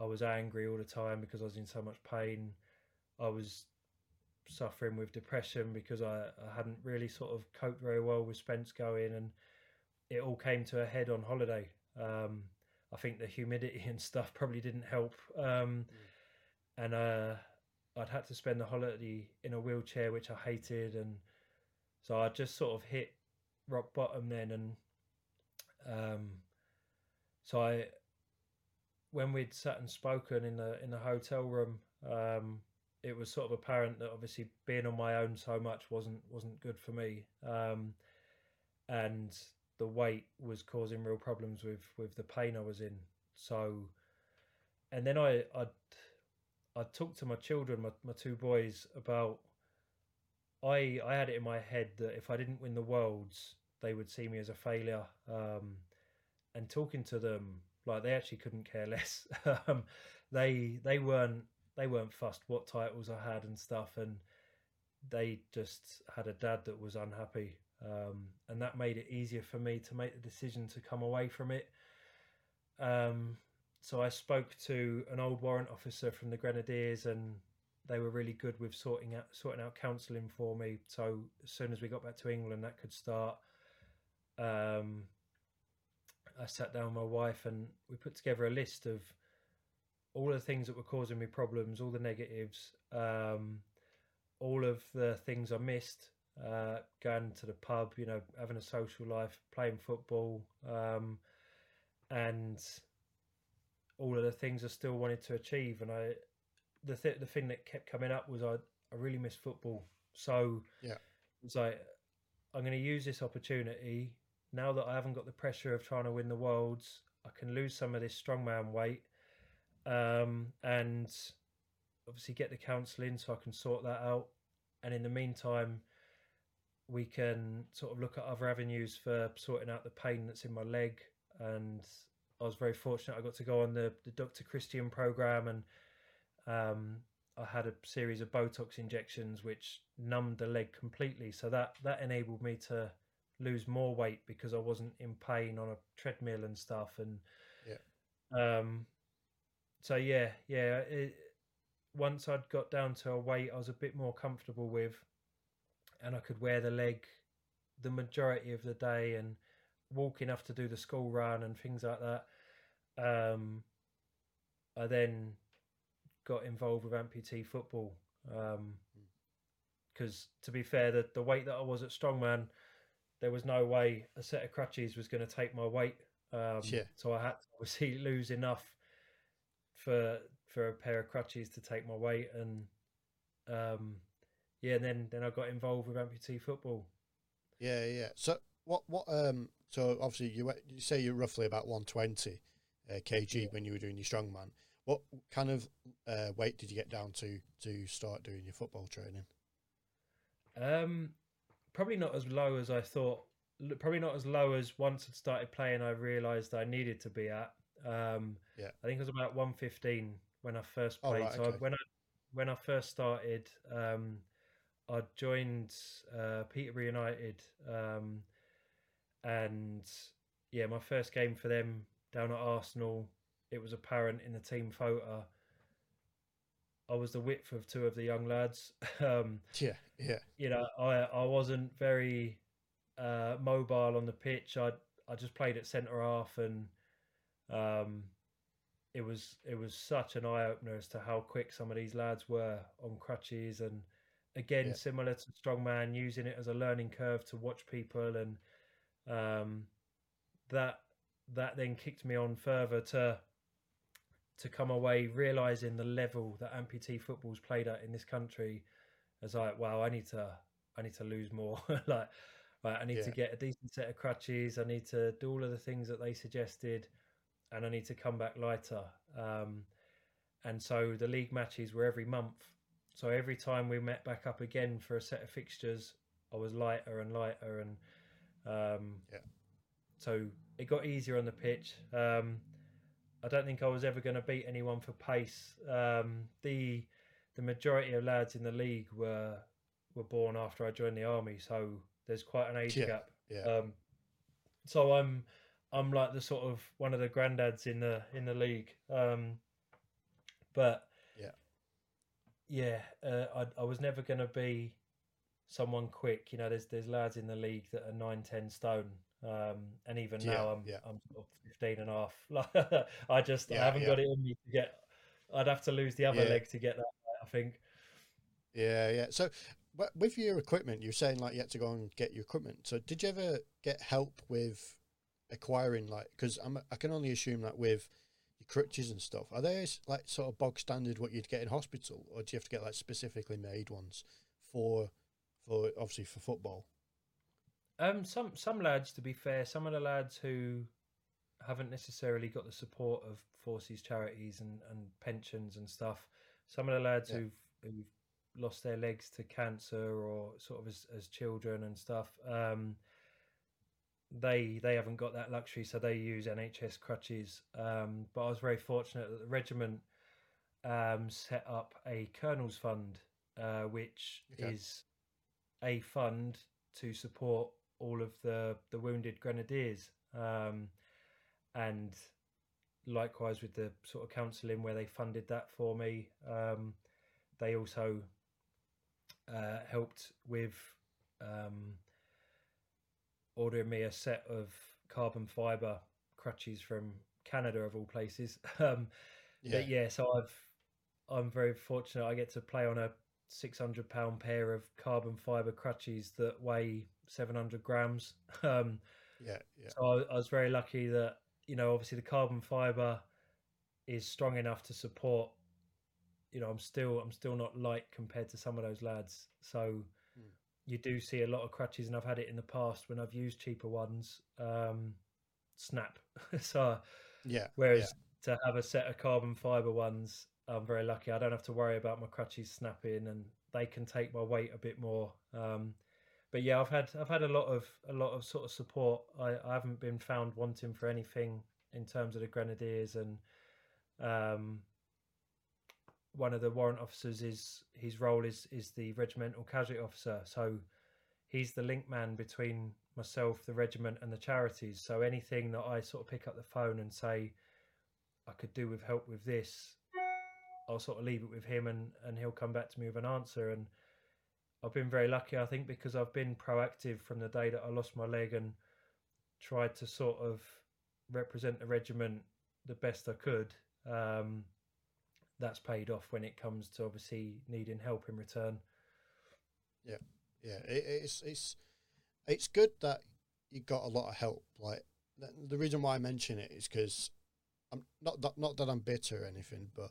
I was angry all the time because I was in so much pain. I was suffering with depression because I, I hadn't really sort of coped very well with Spence going, and it all came to a head on holiday. Um, I think the humidity and stuff probably didn't help, um, mm. and uh, I'd had to spend the holiday in a wheelchair, which I hated, and so I just sort of hit rock bottom then, and um, so I, when we'd sat and spoken in the in the hotel room, um, it was sort of apparent that obviously being on my own so much wasn't wasn't good for me, um, and the weight was causing real problems with with the pain I was in. So, and then I I I talked to my children, my my two boys, about I I had it in my head that if I didn't win the worlds, they would see me as a failure. Um, and talking to them, like they actually couldn't care less. um, they they weren't they weren't fussed what titles I had and stuff, and they just had a dad that was unhappy, um, and that made it easier for me to make the decision to come away from it. Um, so I spoke to an old warrant officer from the Grenadiers, and they were really good with sorting out sorting out counselling for me. So as soon as we got back to England, that could start. Um, I sat down with my wife and we put together a list of all the things that were causing me problems, all the negatives, um, all of the things I missed, uh, going to the pub, you know, having a social life, playing football, um, and all of the things I still wanted to achieve. And I, the th- the thing that kept coming up was I, I really miss football. So yeah, it's like I'm going to use this opportunity now that I haven't got the pressure of trying to win the worlds, I can lose some of this strongman weight, um, and obviously get the counselling so I can sort that out. And in the meantime, we can sort of look at other avenues for sorting out the pain that's in my leg. And I was very fortunate; I got to go on the, the Dr. Christian program, and um, I had a series of Botox injections which numbed the leg completely. So that that enabled me to lose more weight because I wasn't in pain on a treadmill and stuff. And yeah, um, so yeah, yeah. It, once I'd got down to a weight I was a bit more comfortable with, and I could wear the leg the majority of the day, and walk enough to do the school run and things like that. Um, I then got involved with amputee football because, um, to be fair, the the weight that I was at strongman, there was no way a set of crutches was going to take my weight. Um, yeah. So I had to obviously lose enough for for a pair of crutches to take my weight, and um, yeah, and then then I got involved with amputee football. Yeah, yeah. So what what um so obviously you you say you're roughly about 120 uh, kg yeah. when you were doing your strongman. What kind of uh, weight did you get down to to start doing your football training? Um, probably not as low as I thought. Probably not as low as once I started playing, I realised I needed to be at. Um, yeah, I think it was about 115 when I first played. Oh, right, so okay. I, when I when I first started, um, I joined uh, Peterborough United, um, and yeah, my first game for them down at Arsenal, it was apparent in the team photo. I was the width of two of the young lads. Um, yeah, yeah. You know, I I wasn't very uh, mobile on the pitch. I I just played at centre half, and um, it was it was such an eye opener as to how quick some of these lads were on crutches and again yeah. similar to strongman using it as a learning curve to watch people and um, that that then kicked me on further to to come away realizing the level that amputee football's played at in this country as like wow i need to i need to lose more like right, i need yeah. to get a decent set of crutches i need to do all of the things that they suggested and i need to come back lighter um, and so the league matches were every month so every time we met back up again for a set of fixtures, I was lighter and lighter, and um, yeah. So it got easier on the pitch. Um, I don't think I was ever going to beat anyone for pace. Um, the the majority of lads in the league were were born after I joined the army, so there's quite an age yeah. gap. Yeah. Um, so I'm I'm like the sort of one of the granddads in the in the league. Um, but yeah, uh, I, I was never going to be someone quick. You know, there's there's lads in the league that are nine, ten stone, um, and even yeah, now I'm yeah. I'm sort of 15 and a half. Like I just yeah, I haven't got it in me to get. I'd have to lose the other leg to get that. I think. Yeah, yeah. So, with your equipment, you're saying like you had to go and get your equipment. So, did you ever get help with acquiring like? Because I'm I can only assume that with your crutches and stuff, are they like sort of bog standard what you'd get in hospital, or do you have to get like specifically made ones for, for obviously for football? Um, some some lads, to be fair, some of the lads who haven't necessarily got the support of forces, charities, and, and pensions and stuff. Some of the lads yeah. who've who've lost their legs to cancer or sort of as, as children and stuff. Um, they they haven't got that luxury, so they use NHS crutches. Um, but I was very fortunate that the regiment um, set up a Colonel's Fund, uh, which okay. is a fund to support all of the the wounded grenadiers, um, and likewise with the sort of counselling where they funded that for me. Um, they also uh, helped with um, ordering me a set of carbon fiber crutches from Canada of all places. Um, yeah. But yeah, so I've I'm very fortunate. I get to play on a 600 pound pair of carbon fiber crutches that weigh 700 grams. Um, yeah, yeah. So I, I was very lucky that you know obviously the carbon fiber is strong enough to support. You know, I'm still I'm still not light compared to some of those lads. So you do see a lot of crutches, and I've had it in the past when I've used cheaper ones. Um, snap. so yeah. Whereas yeah. to have a set of carbon fiber ones, I'm very lucky. I don't have to worry about my crutches snapping, and they can take my weight a bit more. Um, but yeah, I've had I've had a lot of a lot of sort of support. I, I haven't been found wanting for anything in terms of the grenadiers, and um, one of the warrant officers is his role is is the regimental casualty officer. So he's the link man between myself, the regiment, and the charities. So anything that I sort of pick up the phone and say I could do with help with this, I'll sort of leave it with him, and and he'll come back to me with an answer. And I've been very lucky, I think, because I've been proactive from the day that I lost my leg, and tried to sort of represent the regiment the best I could. Um, that's paid off when it comes to obviously needing help in return. Yeah, yeah, it, it's it's it's good that you got a lot of help. Like the, reason why I mention it is because I'm not that not that I'm bitter or anything, but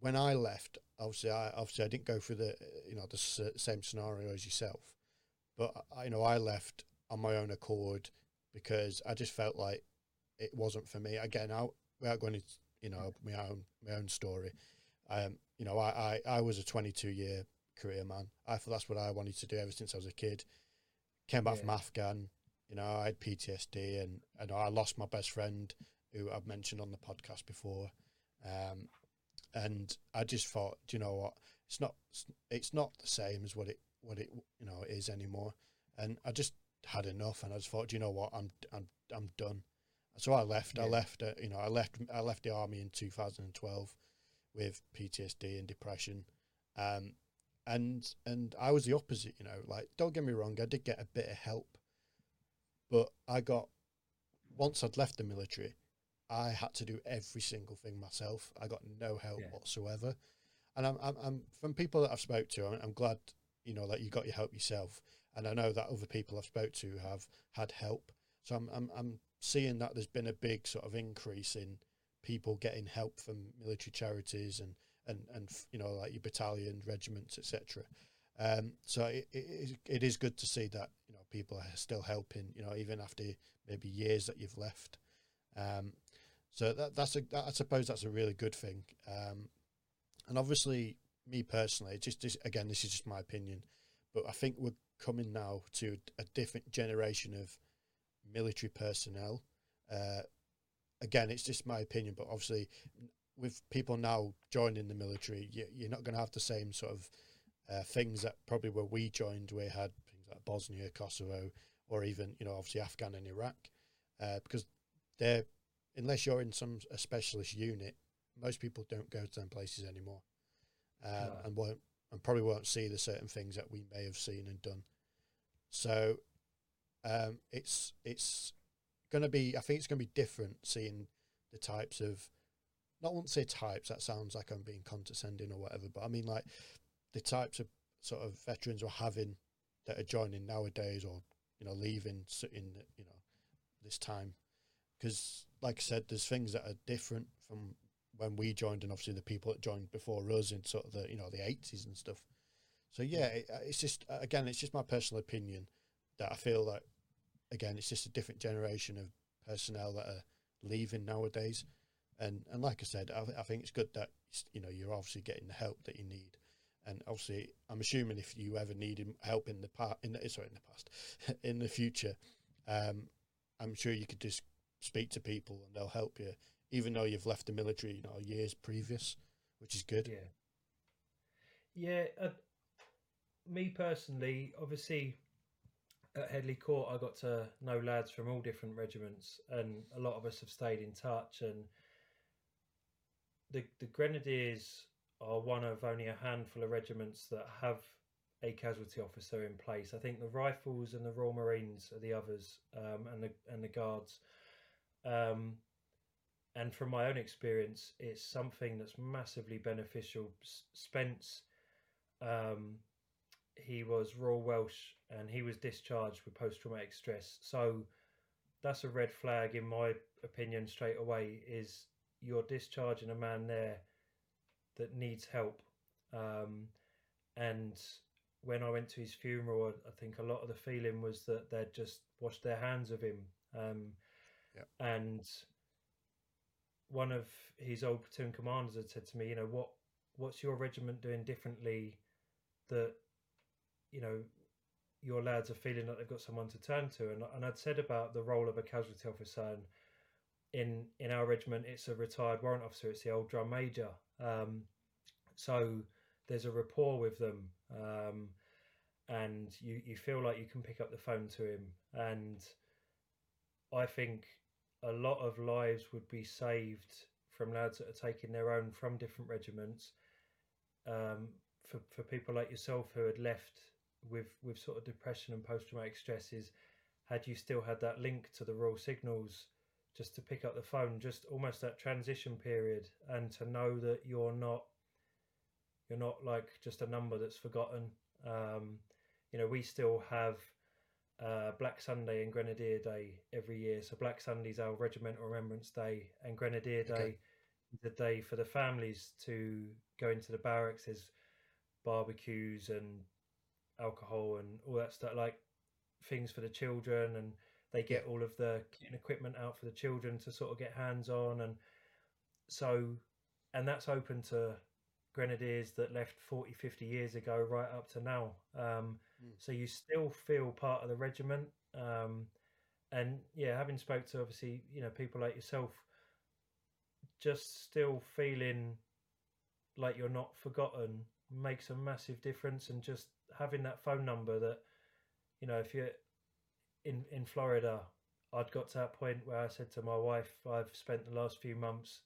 when I left, obviously I obviously I didn't go through the you know the same scenario as yourself, but I, you know I left on my own accord because I just felt like it wasn't for me. Again, out without going into you know my own my own story, um, you know I, I I was a 22 year career man. I thought that's what I wanted to do ever since I was a kid. Came back yeah. from Afghan, you know I had PTSD and and I lost my best friend who I've mentioned on the podcast before. Um, and I just thought, do you know what? It's not it's not the same as what it what it you know is anymore. And I just had enough, and I just thought, do you know what? I'm I'm I'm done. So I left. Yeah. I left. Uh, you know, I left. I left the army in 2012 with PTSD and depression. Um, and and I was the opposite. You know, like don't get me wrong, I did get a bit of help, but I got once I'd left the military, I had to do every single thing myself. I got no help yeah. whatsoever. And I'm, I'm, I'm, from people that I've spoke to, I'm, I'm glad, you know, that you got your help yourself. And I know that other people I've spoke to have had help. So I'm, I'm, I'm seeing that there's been a big sort of increase in people getting help from military charities and, and, and you know, like your battalion, regiments, etc. Um, so it, it, it is good to see that, you know, people are still helping, you know, even after maybe years that you've left. Um, so that, that's a, that, I suppose that's a really good thing. Um, and obviously, me personally, just, just again, this is just my opinion, but I think we're coming now to a different generation of military personnel. Uh, again, it's just my opinion, but obviously, with people now joining the military, you, you're not going to have the same sort of uh, things that probably where we joined, we had things like Bosnia, Kosovo, or even you know obviously Afghan and Iraq, uh, because they're unless you're in some a specialist unit, most people don't go to them places anymore, um, no. and won't and probably won't see the certain things that we may have seen and done. So, um, it's it's going to be. I think it's going to be different seeing the types of. Not want to say types. That sounds like I'm being condescending or whatever. But I mean like the types of sort of veterans we're having that are joining nowadays, or you know leaving in you know this time, because like I said, there's things that are different from when we joined, and obviously the people that joined before us in sort of the you know the eighties and stuff. So yeah, it, it's just again, it's just my personal opinion that I feel that again, it's just a different generation of personnel that are leaving nowadays, and and like I said, I, I think it's good that you know you're obviously getting the help that you need, and obviously I'm assuming if you ever needed help in the past, in the, sorry in the past, in the future, um, I'm sure you could just speak to people and they'll help you, even though you've left the military, you know, years previous, which is good. Yeah. Yeah. Uh, me personally, obviously, at Headley Court, I got to know lads from all different regiments, and a lot of us have stayed in touch. And the the Grenadiers are one of only a handful of regiments that have a casualty officer in place. I think the Rifles and the Royal Marines are the others, um, and the and the Guards. Um, and from my own experience, it's something that's massively beneficial. Spence, um, he was Royal Welsh and he was discharged with post traumatic stress. So that's a red flag, in my opinion, straight away. Is you're discharging a man there that needs help. Um, and when I went to his funeral, I think a lot of the feeling was that they'd just washed their hands of him. Um, and one of his old platoon commanders had said to me, you know, what what's your regiment doing differently that, you know, your lads are feeling like they've got someone to turn to. And, and I'd said about the role of a casualty officer and in in our regiment it's a retired warrant officer, it's the old drum major. Um, so there's a rapport with them. Um, and you, you feel like you can pick up the phone to him and I think a lot of lives would be saved from lads that are taking their own from different regiments. Um, for for people like yourself who had left with with sort of depression and post traumatic stresses, had you still had that link to the Royal Signals just to pick up the phone, just almost that transition period, and to know that you're not you're not like just a number that's forgotten. Um, you know, we still have uh, Black Sunday and Grenadier Day every year. So Black Sunday is our Regimental Remembrance Day, and Grenadier Day okay. is the day for the families to go into the barracks. There's barbecues and alcohol and all that stuff, like things for the children, and they get all of the equipment out for the children to sort of get hands on, and so, and that's open to grenadiers that left 40 50 years ago right up to now. Um, mm. so you still feel part of the regiment um, and yeah having spoke to obviously you know people like yourself just still feeling like you're not forgotten makes a massive difference and just having that phone number that you know if you're in in Florida I'd got to that point where I said to my wife I've spent the last few months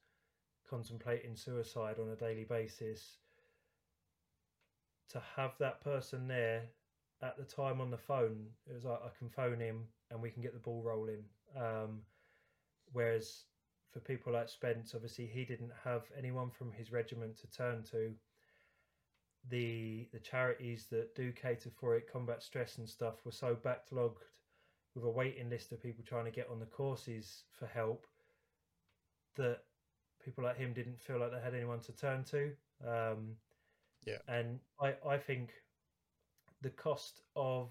contemplating suicide on a daily basis. To have that person there at the time on the phone it was like I can phone him and we can get the ball rolling. Um, whereas for people like Spence obviously he didn't have anyone from his regiment to turn to the the charities that do cater for it, combat stress and stuff, were so backlogged with a waiting list of people trying to get on the courses for help that people like him didn't feel like they had anyone to turn to. Um, yeah, and I I think the cost of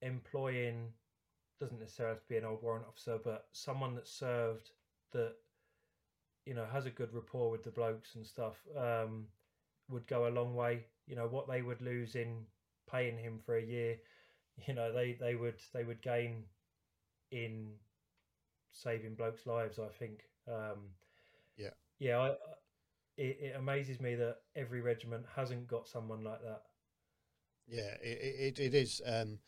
employing doesn't necessarily have to be an old warrant officer, but someone that served that you know has a good rapport with the blokes and stuff. Um, would go a long way. You know what they would lose in paying him for a year, you know they they would they would gain in saving blokes' lives. I think. Um, yeah, yeah. I, it, it amazes me that every regiment hasn't got someone like that. Yeah, it it, it is, um,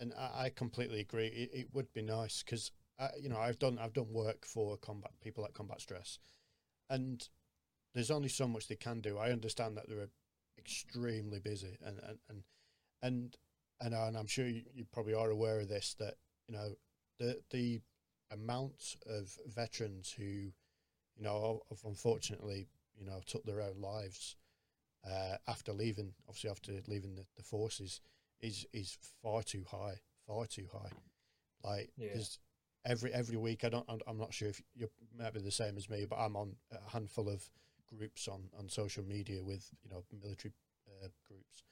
and I, I completely agree. It, it would be nice because you know I've done I've done work for combat people at combat stress, and there's only so much they can do. I understand that they're extremely busy, and and and and and, and I'm sure you, you probably are aware of this that you know the the amount of veterans who you know have unfortunately you know took their own lives uh, after leaving, obviously after leaving the, the forces, is is far too high, far too high. Like yeah. there's every every week. I don't. I'm, I'm not sure if you might be the same as me, but I'm on a handful of groups on, on social media with you know military uh, groups,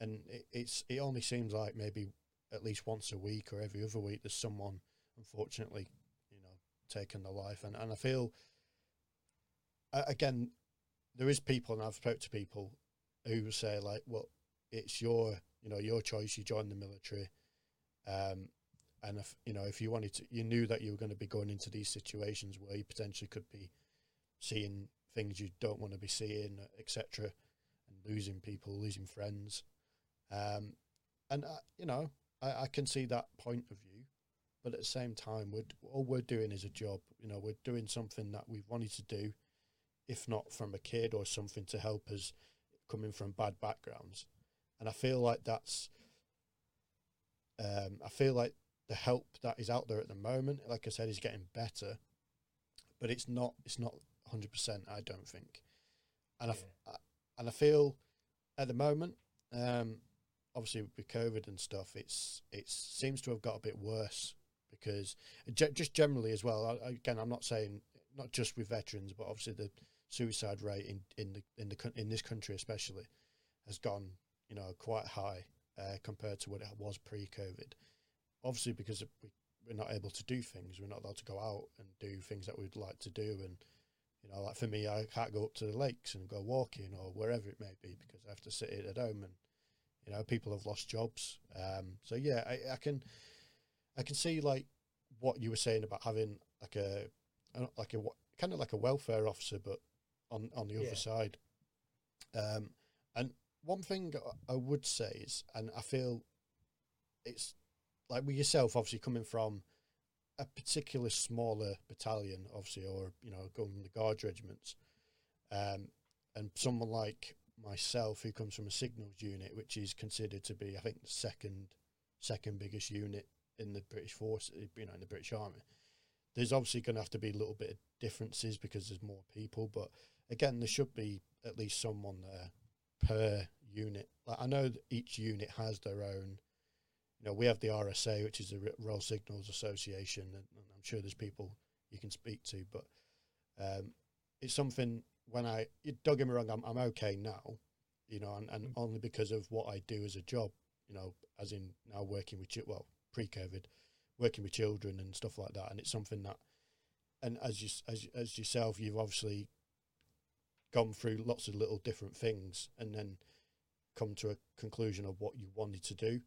and it, it's it only seems like maybe at least once a week or every other week there's someone unfortunately you know taken their life, and and I feel again there is people and I've spoke to people who say like well it's your you know your choice you join the military. Um, and if you know if you wanted to you knew that you were going to be going into these situations where you potentially could be seeing things you don't want to be seeing, etc., and losing people, losing friends. Um, and uh, you know, I, I can see that point of view, but at the same time, we're all we're doing is a job. You know, we're doing something that we've wanted to do, if not from a kid or something to help us coming from bad backgrounds. And I feel like that's, um, I feel like the help that is out there at the moment, like I said, is getting better, but it's not, it's not hundred percent. I don't think, and yeah. I and I feel at the moment, um, obviously with COVID and stuff, it's it seems to have got a bit worse because just generally as well. again, I'm not saying not just with veterans, but obviously the suicide rate in in the in the in this country especially has gone you know quite high uh, compared to what it was pre-COVID. Obviously, because we, we're not able to do things, we're not allowed to go out and do things that we'd like to do, and you know, like for me, I can't go up to the lakes and go walking or wherever it may be because I have to sit at home and, you know, people have lost jobs. Um, so yeah, I, I can, I can see like what you were saying about having like a, like a kind of like a welfare officer, but on on the yeah. other side. Um, and one thing I would say is, and I feel it's like with yourself, obviously coming from a particular smaller battalion, obviously, or you know, going the guards regiments, um, and someone like myself who comes from a signals unit, which is considered to be, I think, the second second biggest unit in the British force, you know, in the British Army. There's obviously going to have to be a little bit of differences because there's more people, but again, there should be at least someone there per unit. Like I know each unit has their own. You know, we have the RSA, which is the Royal Signals Association, and, and I'm sure there's people you can speak to, but um, it's something when I don't get me wrong, I'm I'm okay now, you know, and, and mm. only because of what I do as a job, you know, as in now working with well pre-COVID, working with children and stuff like that, and it's something that, and as you as as yourself, you've obviously gone through lots of little different things, and then come to a conclusion of what you wanted to do.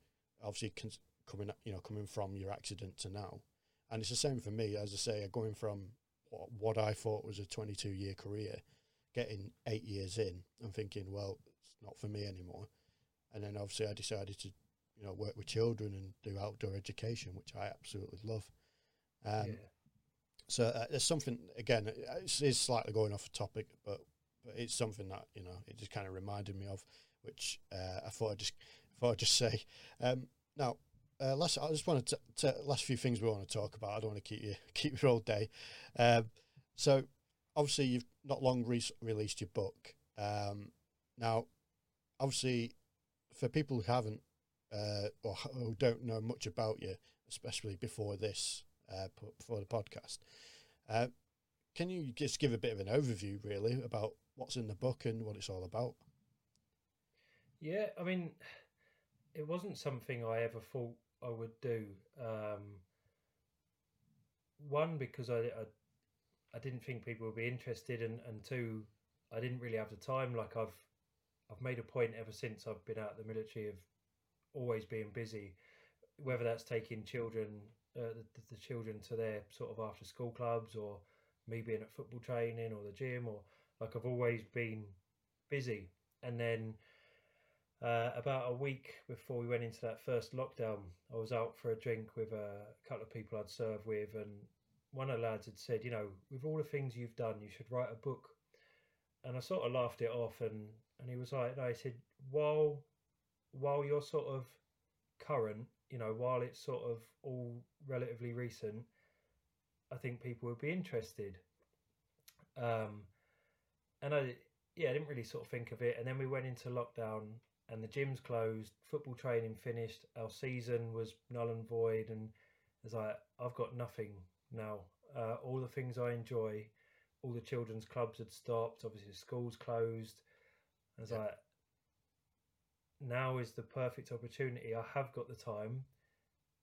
Obviously, coming you know coming from your accident to now, and it's the same for me. As I say, going from what, what I thought was a 22 year career, getting eight years in, and thinking, well, it's not for me anymore. And then obviously, I decided to you know work with children and do outdoor education, which I absolutely love. Um, yeah. So uh, there's something again. It's, it's slightly going off topic, but but it's something that you know it just kind of reminded me of which uh, I thought I'd just thought I'd just say. Um, now, uh, last I just wanted to, to, last few things we want to talk about. I don't want to keep you keep you all day. Um, so, obviously, you've not long re- released your book. Um, now, obviously, for people who haven't uh, or who don't know much about you, especially before this, uh, before the podcast, uh, can you just give a bit of an overview, really, about what's in the book and what it's all about? Yeah, I mean, it wasn't something I ever thought I would do. Um, one because I, I, I didn't think people would be interested, and and two, I didn't really have the time. Like I've I've made a point ever since I've been out of the military of always being busy, whether that's taking children uh, the, the children to their sort of after school clubs or me being at football training or the gym or like I've always been busy, and then uh, about a week before we went into that first lockdown, I was out for a drink with a couple of people I'd served with, and one of the lads had said, "You know, with all the things you've done, you should write a book." And I sort of laughed it off, and and he was like, "No," he said, "While while you're sort of current, you know, while it's sort of all relatively recent, I think people would be interested." Um, and I, yeah, I didn't really sort of think of it, and then we went into lockdown and the gym's closed, football training finished, our season was null and void, and it's like I've got nothing now. Uh, all the things I enjoy, all the children's clubs had stopped. Obviously, schools closed. It's yeah. like now is the perfect opportunity. I have got the time,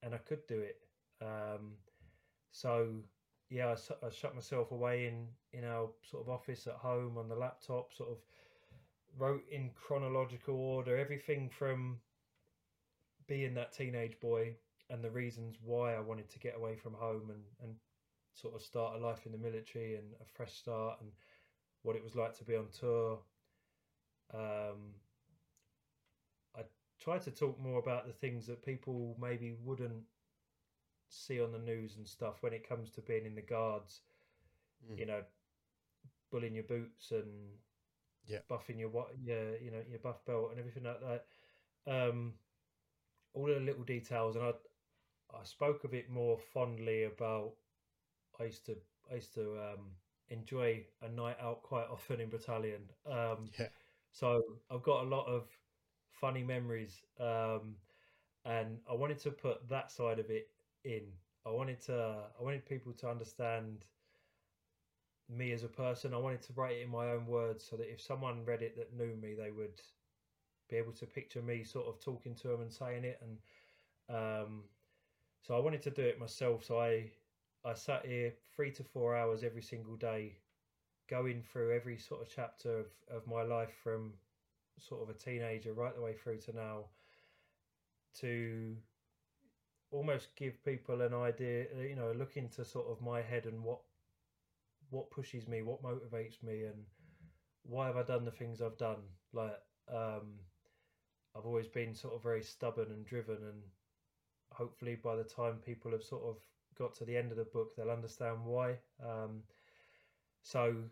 and I could do it. Um, so yeah, I, I shut myself away in in our sort of office at home on the laptop, sort of wrote in chronological order everything from being that teenage boy and the reasons why I wanted to get away from home and, and sort of start a life in the military and a fresh start and what it was like to be on tour. Um, I tried to talk more about the things that people maybe wouldn't see on the news and stuff when it comes to being in the guards. Mm. You know, bullying your boots and yeah, buffing your what, yeah, you know, your buff belt and everything like that. Um, all the little details, and I, I spoke of it more fondly about. I used to, I used to um, enjoy a night out quite often in battalion. Um, yeah. So I've got a lot of funny memories, um, and I wanted to put that side of it in. I wanted to, I wanted people to understand me as a person. I wanted to write it in my own words so that if someone read it that knew me, they would be able to picture me sort of talking to them and saying it. And um, so I wanted to do it myself. So I I sat here three to four hours every single day, going through every sort of chapter of, of my life from sort of a teenager right the way through to now to almost give people an idea you know look into sort of my head and what what pushes me, what motivates me, and why have I done the things I've done? Like, um, I've always been sort of very stubborn and driven, and hopefully by the time people have sort of got to the end of the book, they'll understand why. Um, so,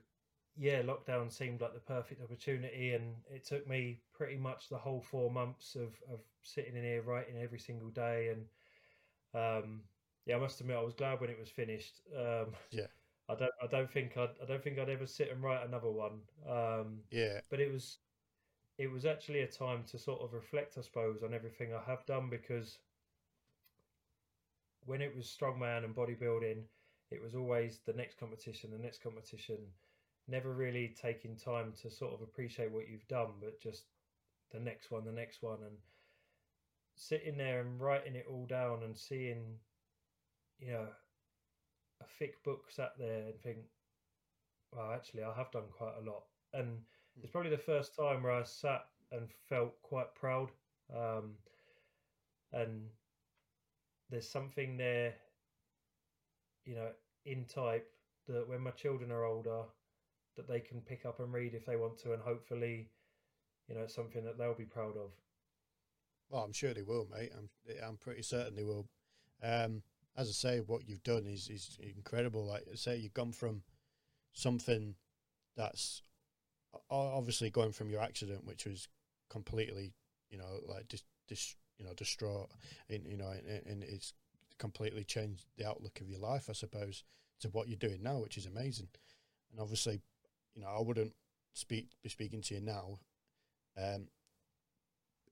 yeah, lockdown seemed like the perfect opportunity, and it took me pretty much the whole four months of, of sitting in here writing every single day and Um, yeah, I must admit, I was glad when it was finished. Um, yeah, I don't, I don't think I'd, I don't think I'd ever sit and write another one. Um, yeah, but it was, it was actually a time to sort of reflect, I suppose, on everything I have done because when it was strongman and bodybuilding, it was always the next competition, the next competition. Never really taking time to sort of appreciate what you've done, but just the next one, the next one, and sitting there and writing it all down and seeing, you know, a thick book sat there and think, well, actually, I have done quite a lot. And mm. it's probably the first time where I sat and felt quite proud. Um, and there's something there, you know, in type that when my children are older, that they can pick up and read if they want to, and hopefully, you know, it's something that they'll be proud of. Well, I'm sure they will, mate. I'm I'm pretty certain they will. Um, as I say, what you've done is is incredible. Like say, you've gone from something that's obviously going from your accident, which was completely, you know, like just, just you know, distraught, and you know, and, and it's completely changed the outlook of your life, I suppose, to what you're doing now, which is amazing. And obviously, you know, I wouldn't speak be speaking to you now, um,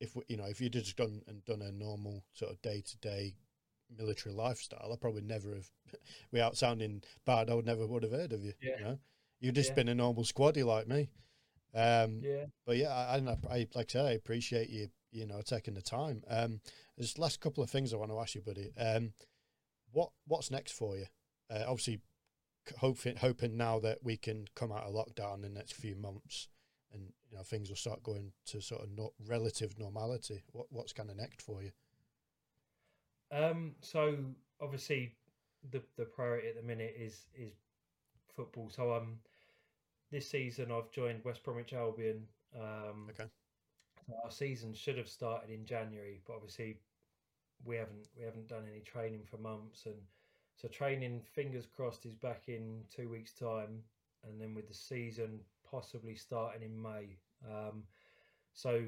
if you know, if you'd just gone and done a normal sort of day to day military lifestyle, I probably never have, without sounding bad, I would never would have heard of you. Yeah. You know, you've just yeah. been a normal squaddy like me. Um, yeah. But yeah, I, I, I like I say, I appreciate you, you know, taking the time. Um, there's last couple of things I want to ask you, buddy. Um, what what's next for you? Uh, obviously, hoping hoping now that we can come out of lockdown in the next few months, and you know things will start going to sort of no, relative normality. What what's kind of next for you? Um. So obviously, the the priority at the minute is is football. So um, this season I've joined West Bromwich Albion. Um, okay. Our season should have started in January, but obviously we haven't we haven't done any training for months, and so training, fingers crossed, is back in two weeks' time, and then with the season possibly starting in May. Um, so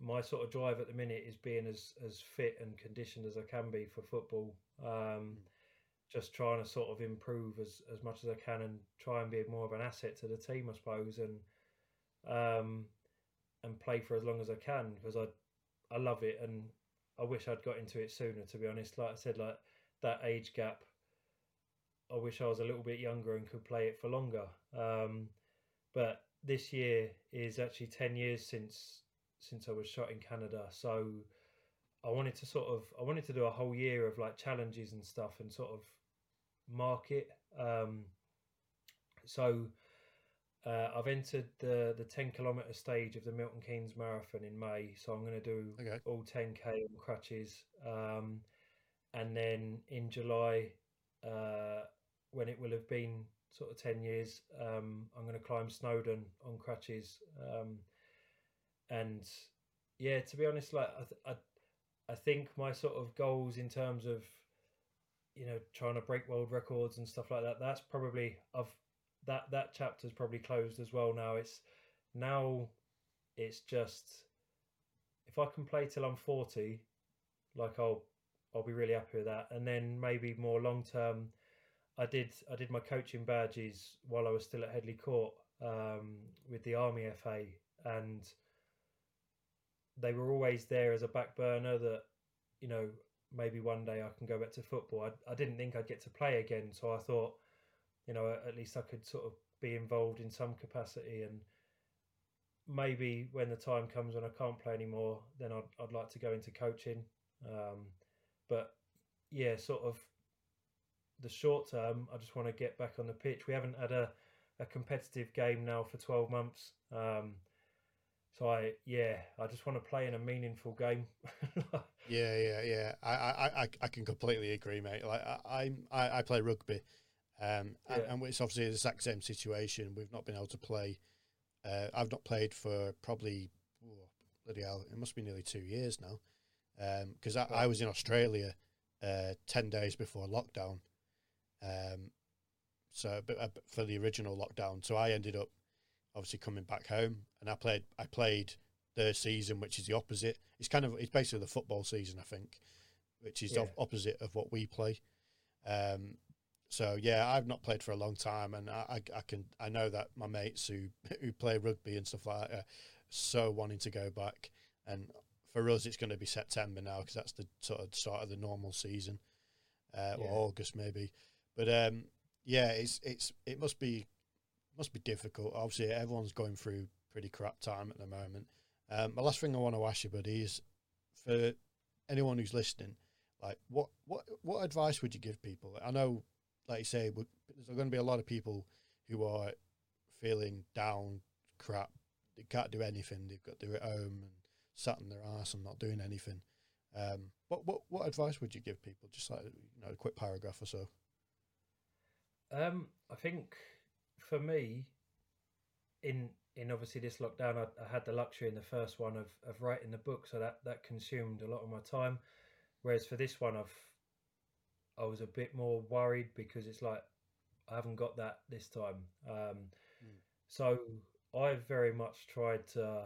my sort of drive at the minute is being as as fit and conditioned as I can be for football. Um, mm. Just trying to sort of improve as as much as I can and try and be more of an asset to the team, I suppose, and um, and play for as long as I can because I I love it and I wish I'd got into it sooner. To be honest, like I said, like that age gap. I wish I was a little bit younger and could play it for longer. Um, but this year is actually ten years since since I was shot in Canada, so I wanted to sort of I wanted to do a whole year of like challenges and stuff and sort of market. Um, so uh, I've entered the the ten kilometer stage of the Milton Keynes Marathon in May, so I'm going to do okay. all ten k on crutches, um, and then in July, uh, when it will have been sort of ten years, um, I'm going to climb Snowdon on crutches, um, and yeah, to be honest, like I, th- I, I think my sort of goals in terms of you know trying to break world records and stuff like that that's probably I've that that chapter's probably closed as well now. It's now it's just if I can play till I'm forty, like I'll I'll be really happy with that. And then maybe more long term, I did I did my coaching badges while I was still at Headley Court um, with the Army FA, and they were always there as a back burner that you know maybe one day I can go back to football. I, I didn't think I'd get to play again, so I thought you know, at least I could sort of be involved in some capacity. And maybe when the time comes when I can't play anymore, then I'd, I'd like to go into coaching. Um, but yeah, sort of the short term, I just want to get back on the pitch. We haven't had a, a competitive game now for 12 months. Um, so I, yeah, I just want to play in a meaningful game. yeah, yeah, yeah. I, I, I can completely agree, mate. Like I, I, I play rugby, um, yeah. and, and, it's obviously the exact same situation. We've not been able to play. Uh, I've not played for probably oh, bloody hell. It must be nearly two years now. Because um, I, I, was in Australia uh, ten days before lockdown. Um, so uh, for the original lockdown, so I ended up obviously coming back home, and I played. I played the season, which is the opposite. It's kind of it's basically the football season, I think, which is yeah. opposite of what we play. Um, so yeah, I've not played for a long time, and I, I, I, can I know that my mates who who play rugby and stuff like that are so wanting to go back. And for us, it's going to be September now because that's the sort of start of the normal season, uh, yeah. or August maybe. But um, yeah, it's it's it must be must be difficult. Obviously, everyone's going through pretty crap time at the moment. Um, the last thing I want to ask you, buddy, is for anyone who's listening, like what what what advice would you give people? I know, like you say, there's going to be a lot of people who are feeling down, crap. They can't do anything. They've got they're at home and sat on their ass and not doing anything. Um, what what what advice would you give people? Just like you know, a quick paragraph or so. Um, I think for me, in in obviously this lockdown, I, I, had the luxury in the first one of, of writing the book, so that that consumed a lot of my time. Whereas for this one, I've I was a bit more worried because it's like I haven't got that this time. Um, mm. So I've very much tried to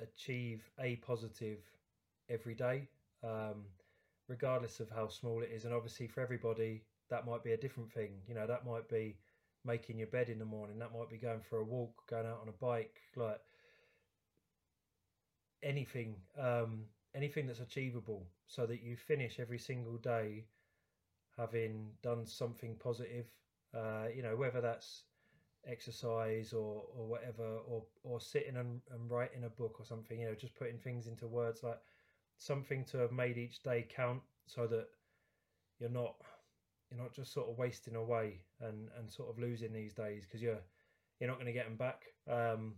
achieve a positive every day, um, regardless of how small it is. And obviously, for everybody, that might be a different thing. You know, that might be making your bed in the morning. That might be going for a walk, going out on a bike, like anything, um, anything that's achievable, so that you finish every single day having done something positive. Uh, you know, whether that's exercise or or whatever, or or sitting and, and writing a book or something. You know, just putting things into words like something to have made each day count, so that you're not you're not just sort of wasting away and and sort of losing these days because you're you're not going to get them back. Um,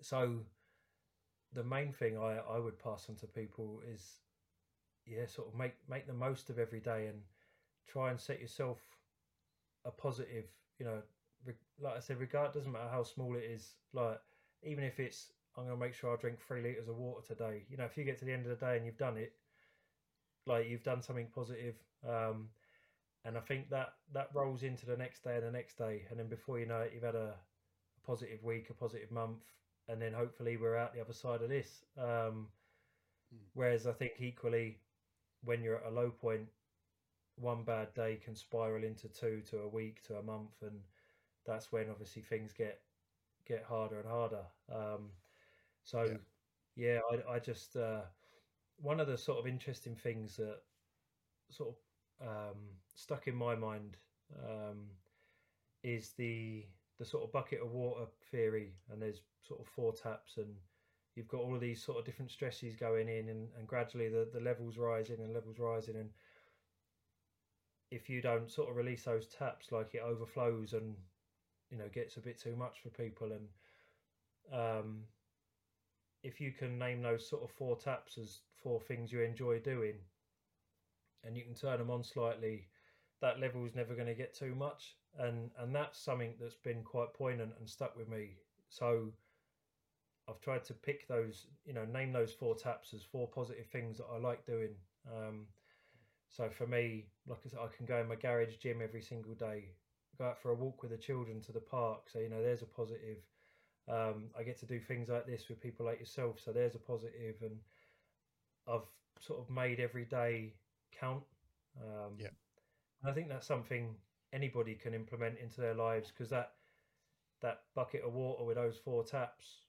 so the main thing I I would pass on to people is yeah, sort of make make the most of every day and try and set yourself a positive. You know, like I said, regard doesn't matter how small it is. Like even if it's I'm going to make sure I drink three liters of water today. You know, if you get to the end of the day and you've done it, like you've done something positive. Um, and I think that that rolls into the next day and the next day, and then before you know it, you've had a, a positive week, a positive month, and then hopefully we're out the other side of this. Um, mm. Whereas I think equally, when you're at a low point, one bad day can spiral into two to a week to a month, and that's when obviously things get get harder and harder. Um, so yeah, yeah I, I just uh, one of the sort of interesting things that sort of um, stuck in my mind um, is the the sort of bucket of water theory, and there's sort of four taps, and you've got all of these sort of different stresses going in, and, and gradually the, the levels rising and levels rising, and if you don't sort of release those taps, like it overflows and you know gets a bit too much for people, and um, if you can name those sort of four taps as four things you enjoy doing, and you can turn them on slightly, that level is never going to get too much. And and that's something that's been quite poignant and stuck with me. So I've tried to pick those, you know, name those four taps as four positive things that I like doing. Um, so for me, like I said, I can go in my garage gym every single day, go out for a walk with the children to the park. So, you know, there's a positive. Um, I get to do things like this with people like yourself. So there's a positive, and I've sort of made every day count. Um, yeah. I think that's something anybody can implement into their lives because that that bucket of water with those four taps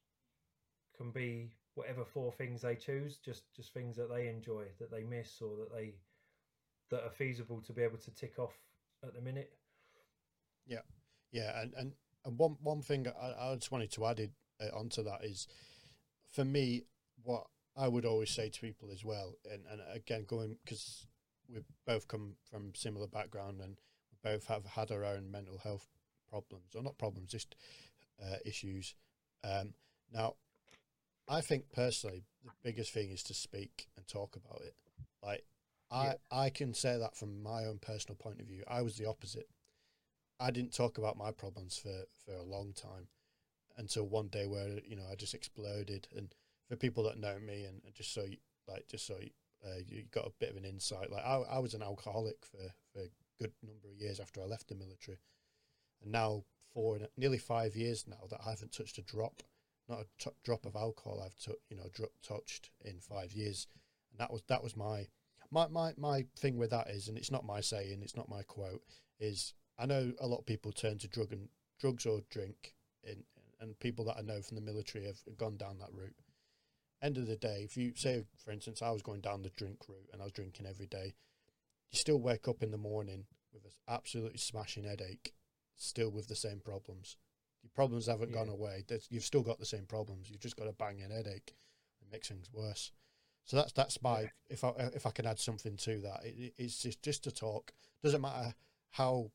can be whatever four things they choose, just just things that they enjoy, that they miss, or that they that are feasible to be able to tick off at the minute. Yeah, yeah, and and, and one one thing I, I just wanted to add it, uh, onto that is, for me, what I would always say to people as well, and and again going because we both come from similar background and we both have had our own mental health problems, or not problems, just uh, issues. Um, now, I think personally, the biggest thing is to speak and talk about it. Like, I yeah. I can say that from my own personal point of view. I was the opposite. I didn't talk about my problems for for a long time, until one day where you know I just exploded. And for people that know me, and, and just so you, like just so you, uh, you got a bit of an insight. Like I, I was an alcoholic for, for a good number of years after I left the military, and now for nearly five years now that I haven't touched a drop, not a t- drop of alcohol I've t- you know dr- touched in five years, and that was that was my my, my my thing with that is, and it's not my saying, it's not my quote, is I know a lot of people turn to drug and drugs or drink, in, and people that I know from the military have gone down that route. End of the day, if you say, for instance, I was going down the drink route and I was drinking every day, you still wake up in the morning with an absolutely smashing headache, still with the same problems. Your problems haven't yeah. gone away. You've still got the same problems. You've just got a banging headache. It makes things worse. So that's that's my if I if I can add something to that, it, it's just just to talk. Doesn't matter how,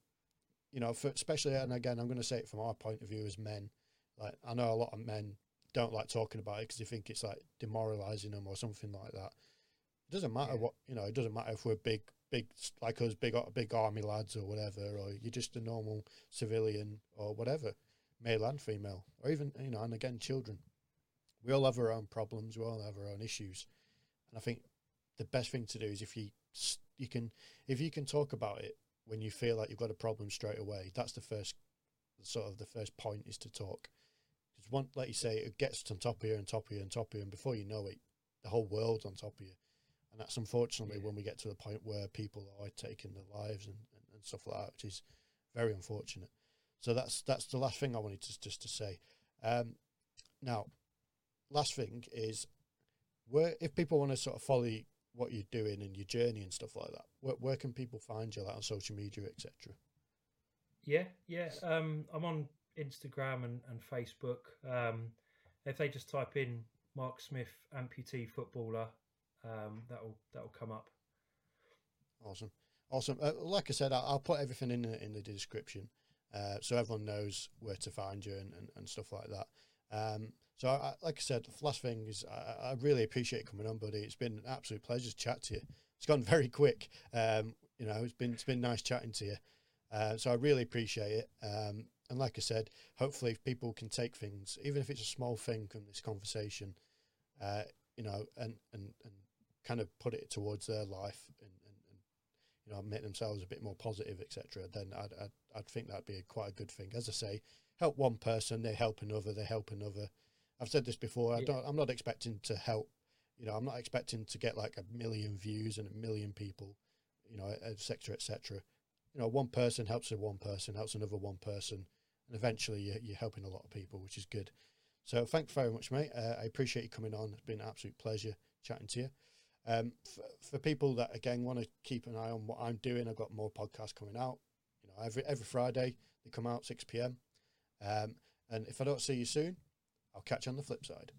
you know, for, especially and again, I'm going to say it from our point of view as men. Like I know a lot of men don't like talking about it because they think it's like demoralizing them or something like that. It doesn't matter yeah. what you know. It doesn't matter if we're big, big like us, big, big army lads or whatever, or you're just a normal civilian or whatever, male and female, or even you know, and again, children. We all have our own problems. We all have our own issues, and I think the best thing to do is if you you can if you can talk about it when you feel like you've got a problem straight away. That's the first sort of the first point is to talk. One, like you say, it gets on top of you and top of you and top of you, and before you know it, the whole world's on top of you. And that's unfortunately yeah. when we get to the point where people are taking their lives and, and, and, stuff like that, which is very unfortunate. So that's that's the last thing I wanted to just to say. Um, now, last thing is, where if people want to sort of follow what you're doing and your journey and stuff like that, where, where can people find you, like on social media, etc. Yeah, yeah. Um, I'm on Instagram and, and Facebook. Um, if they just type in Mark Smith amputee footballer, um, that'll that'll come up. Awesome, awesome. Uh, like I said, I'll, I'll, put everything in the, in the description, uh, so everyone knows where to find you and, and, and stuff like that. Um, so, I, like I said, the last thing is I, I, really appreciate coming on, buddy. It's been an absolute pleasure to chat to you. It's gone very quick. Um, you know, it's been it's been nice chatting to you. Uh, so I really appreciate it. Um, and like I said, hopefully, if people can take things, even if it's a small thing from this conversation, uh, you know, and, and, and kind of put it towards their life and, and, and you know, make themselves a bit more positive, etc., then I'd, I'd, I'd think that'd be a, quite a good thing. As I say, help one person, they help another, they help another. I've said this before. I don't. I'm not expecting to help. You know, I'm not expecting to get like a million views and a million people. You know, etc. etc. You know, one person helps one person, helps another one person, and eventually you're, you're helping a lot of people, which is good. So thank you very much, mate. Uh, I appreciate you coming on. It's been an absolute pleasure chatting to you. Um, for, for people that again want to keep an eye on what I'm doing, I've got more podcasts coming out. You know, every every Friday they come out six pm. Um, and if I don't see you soon, I'll catch you on the flip side.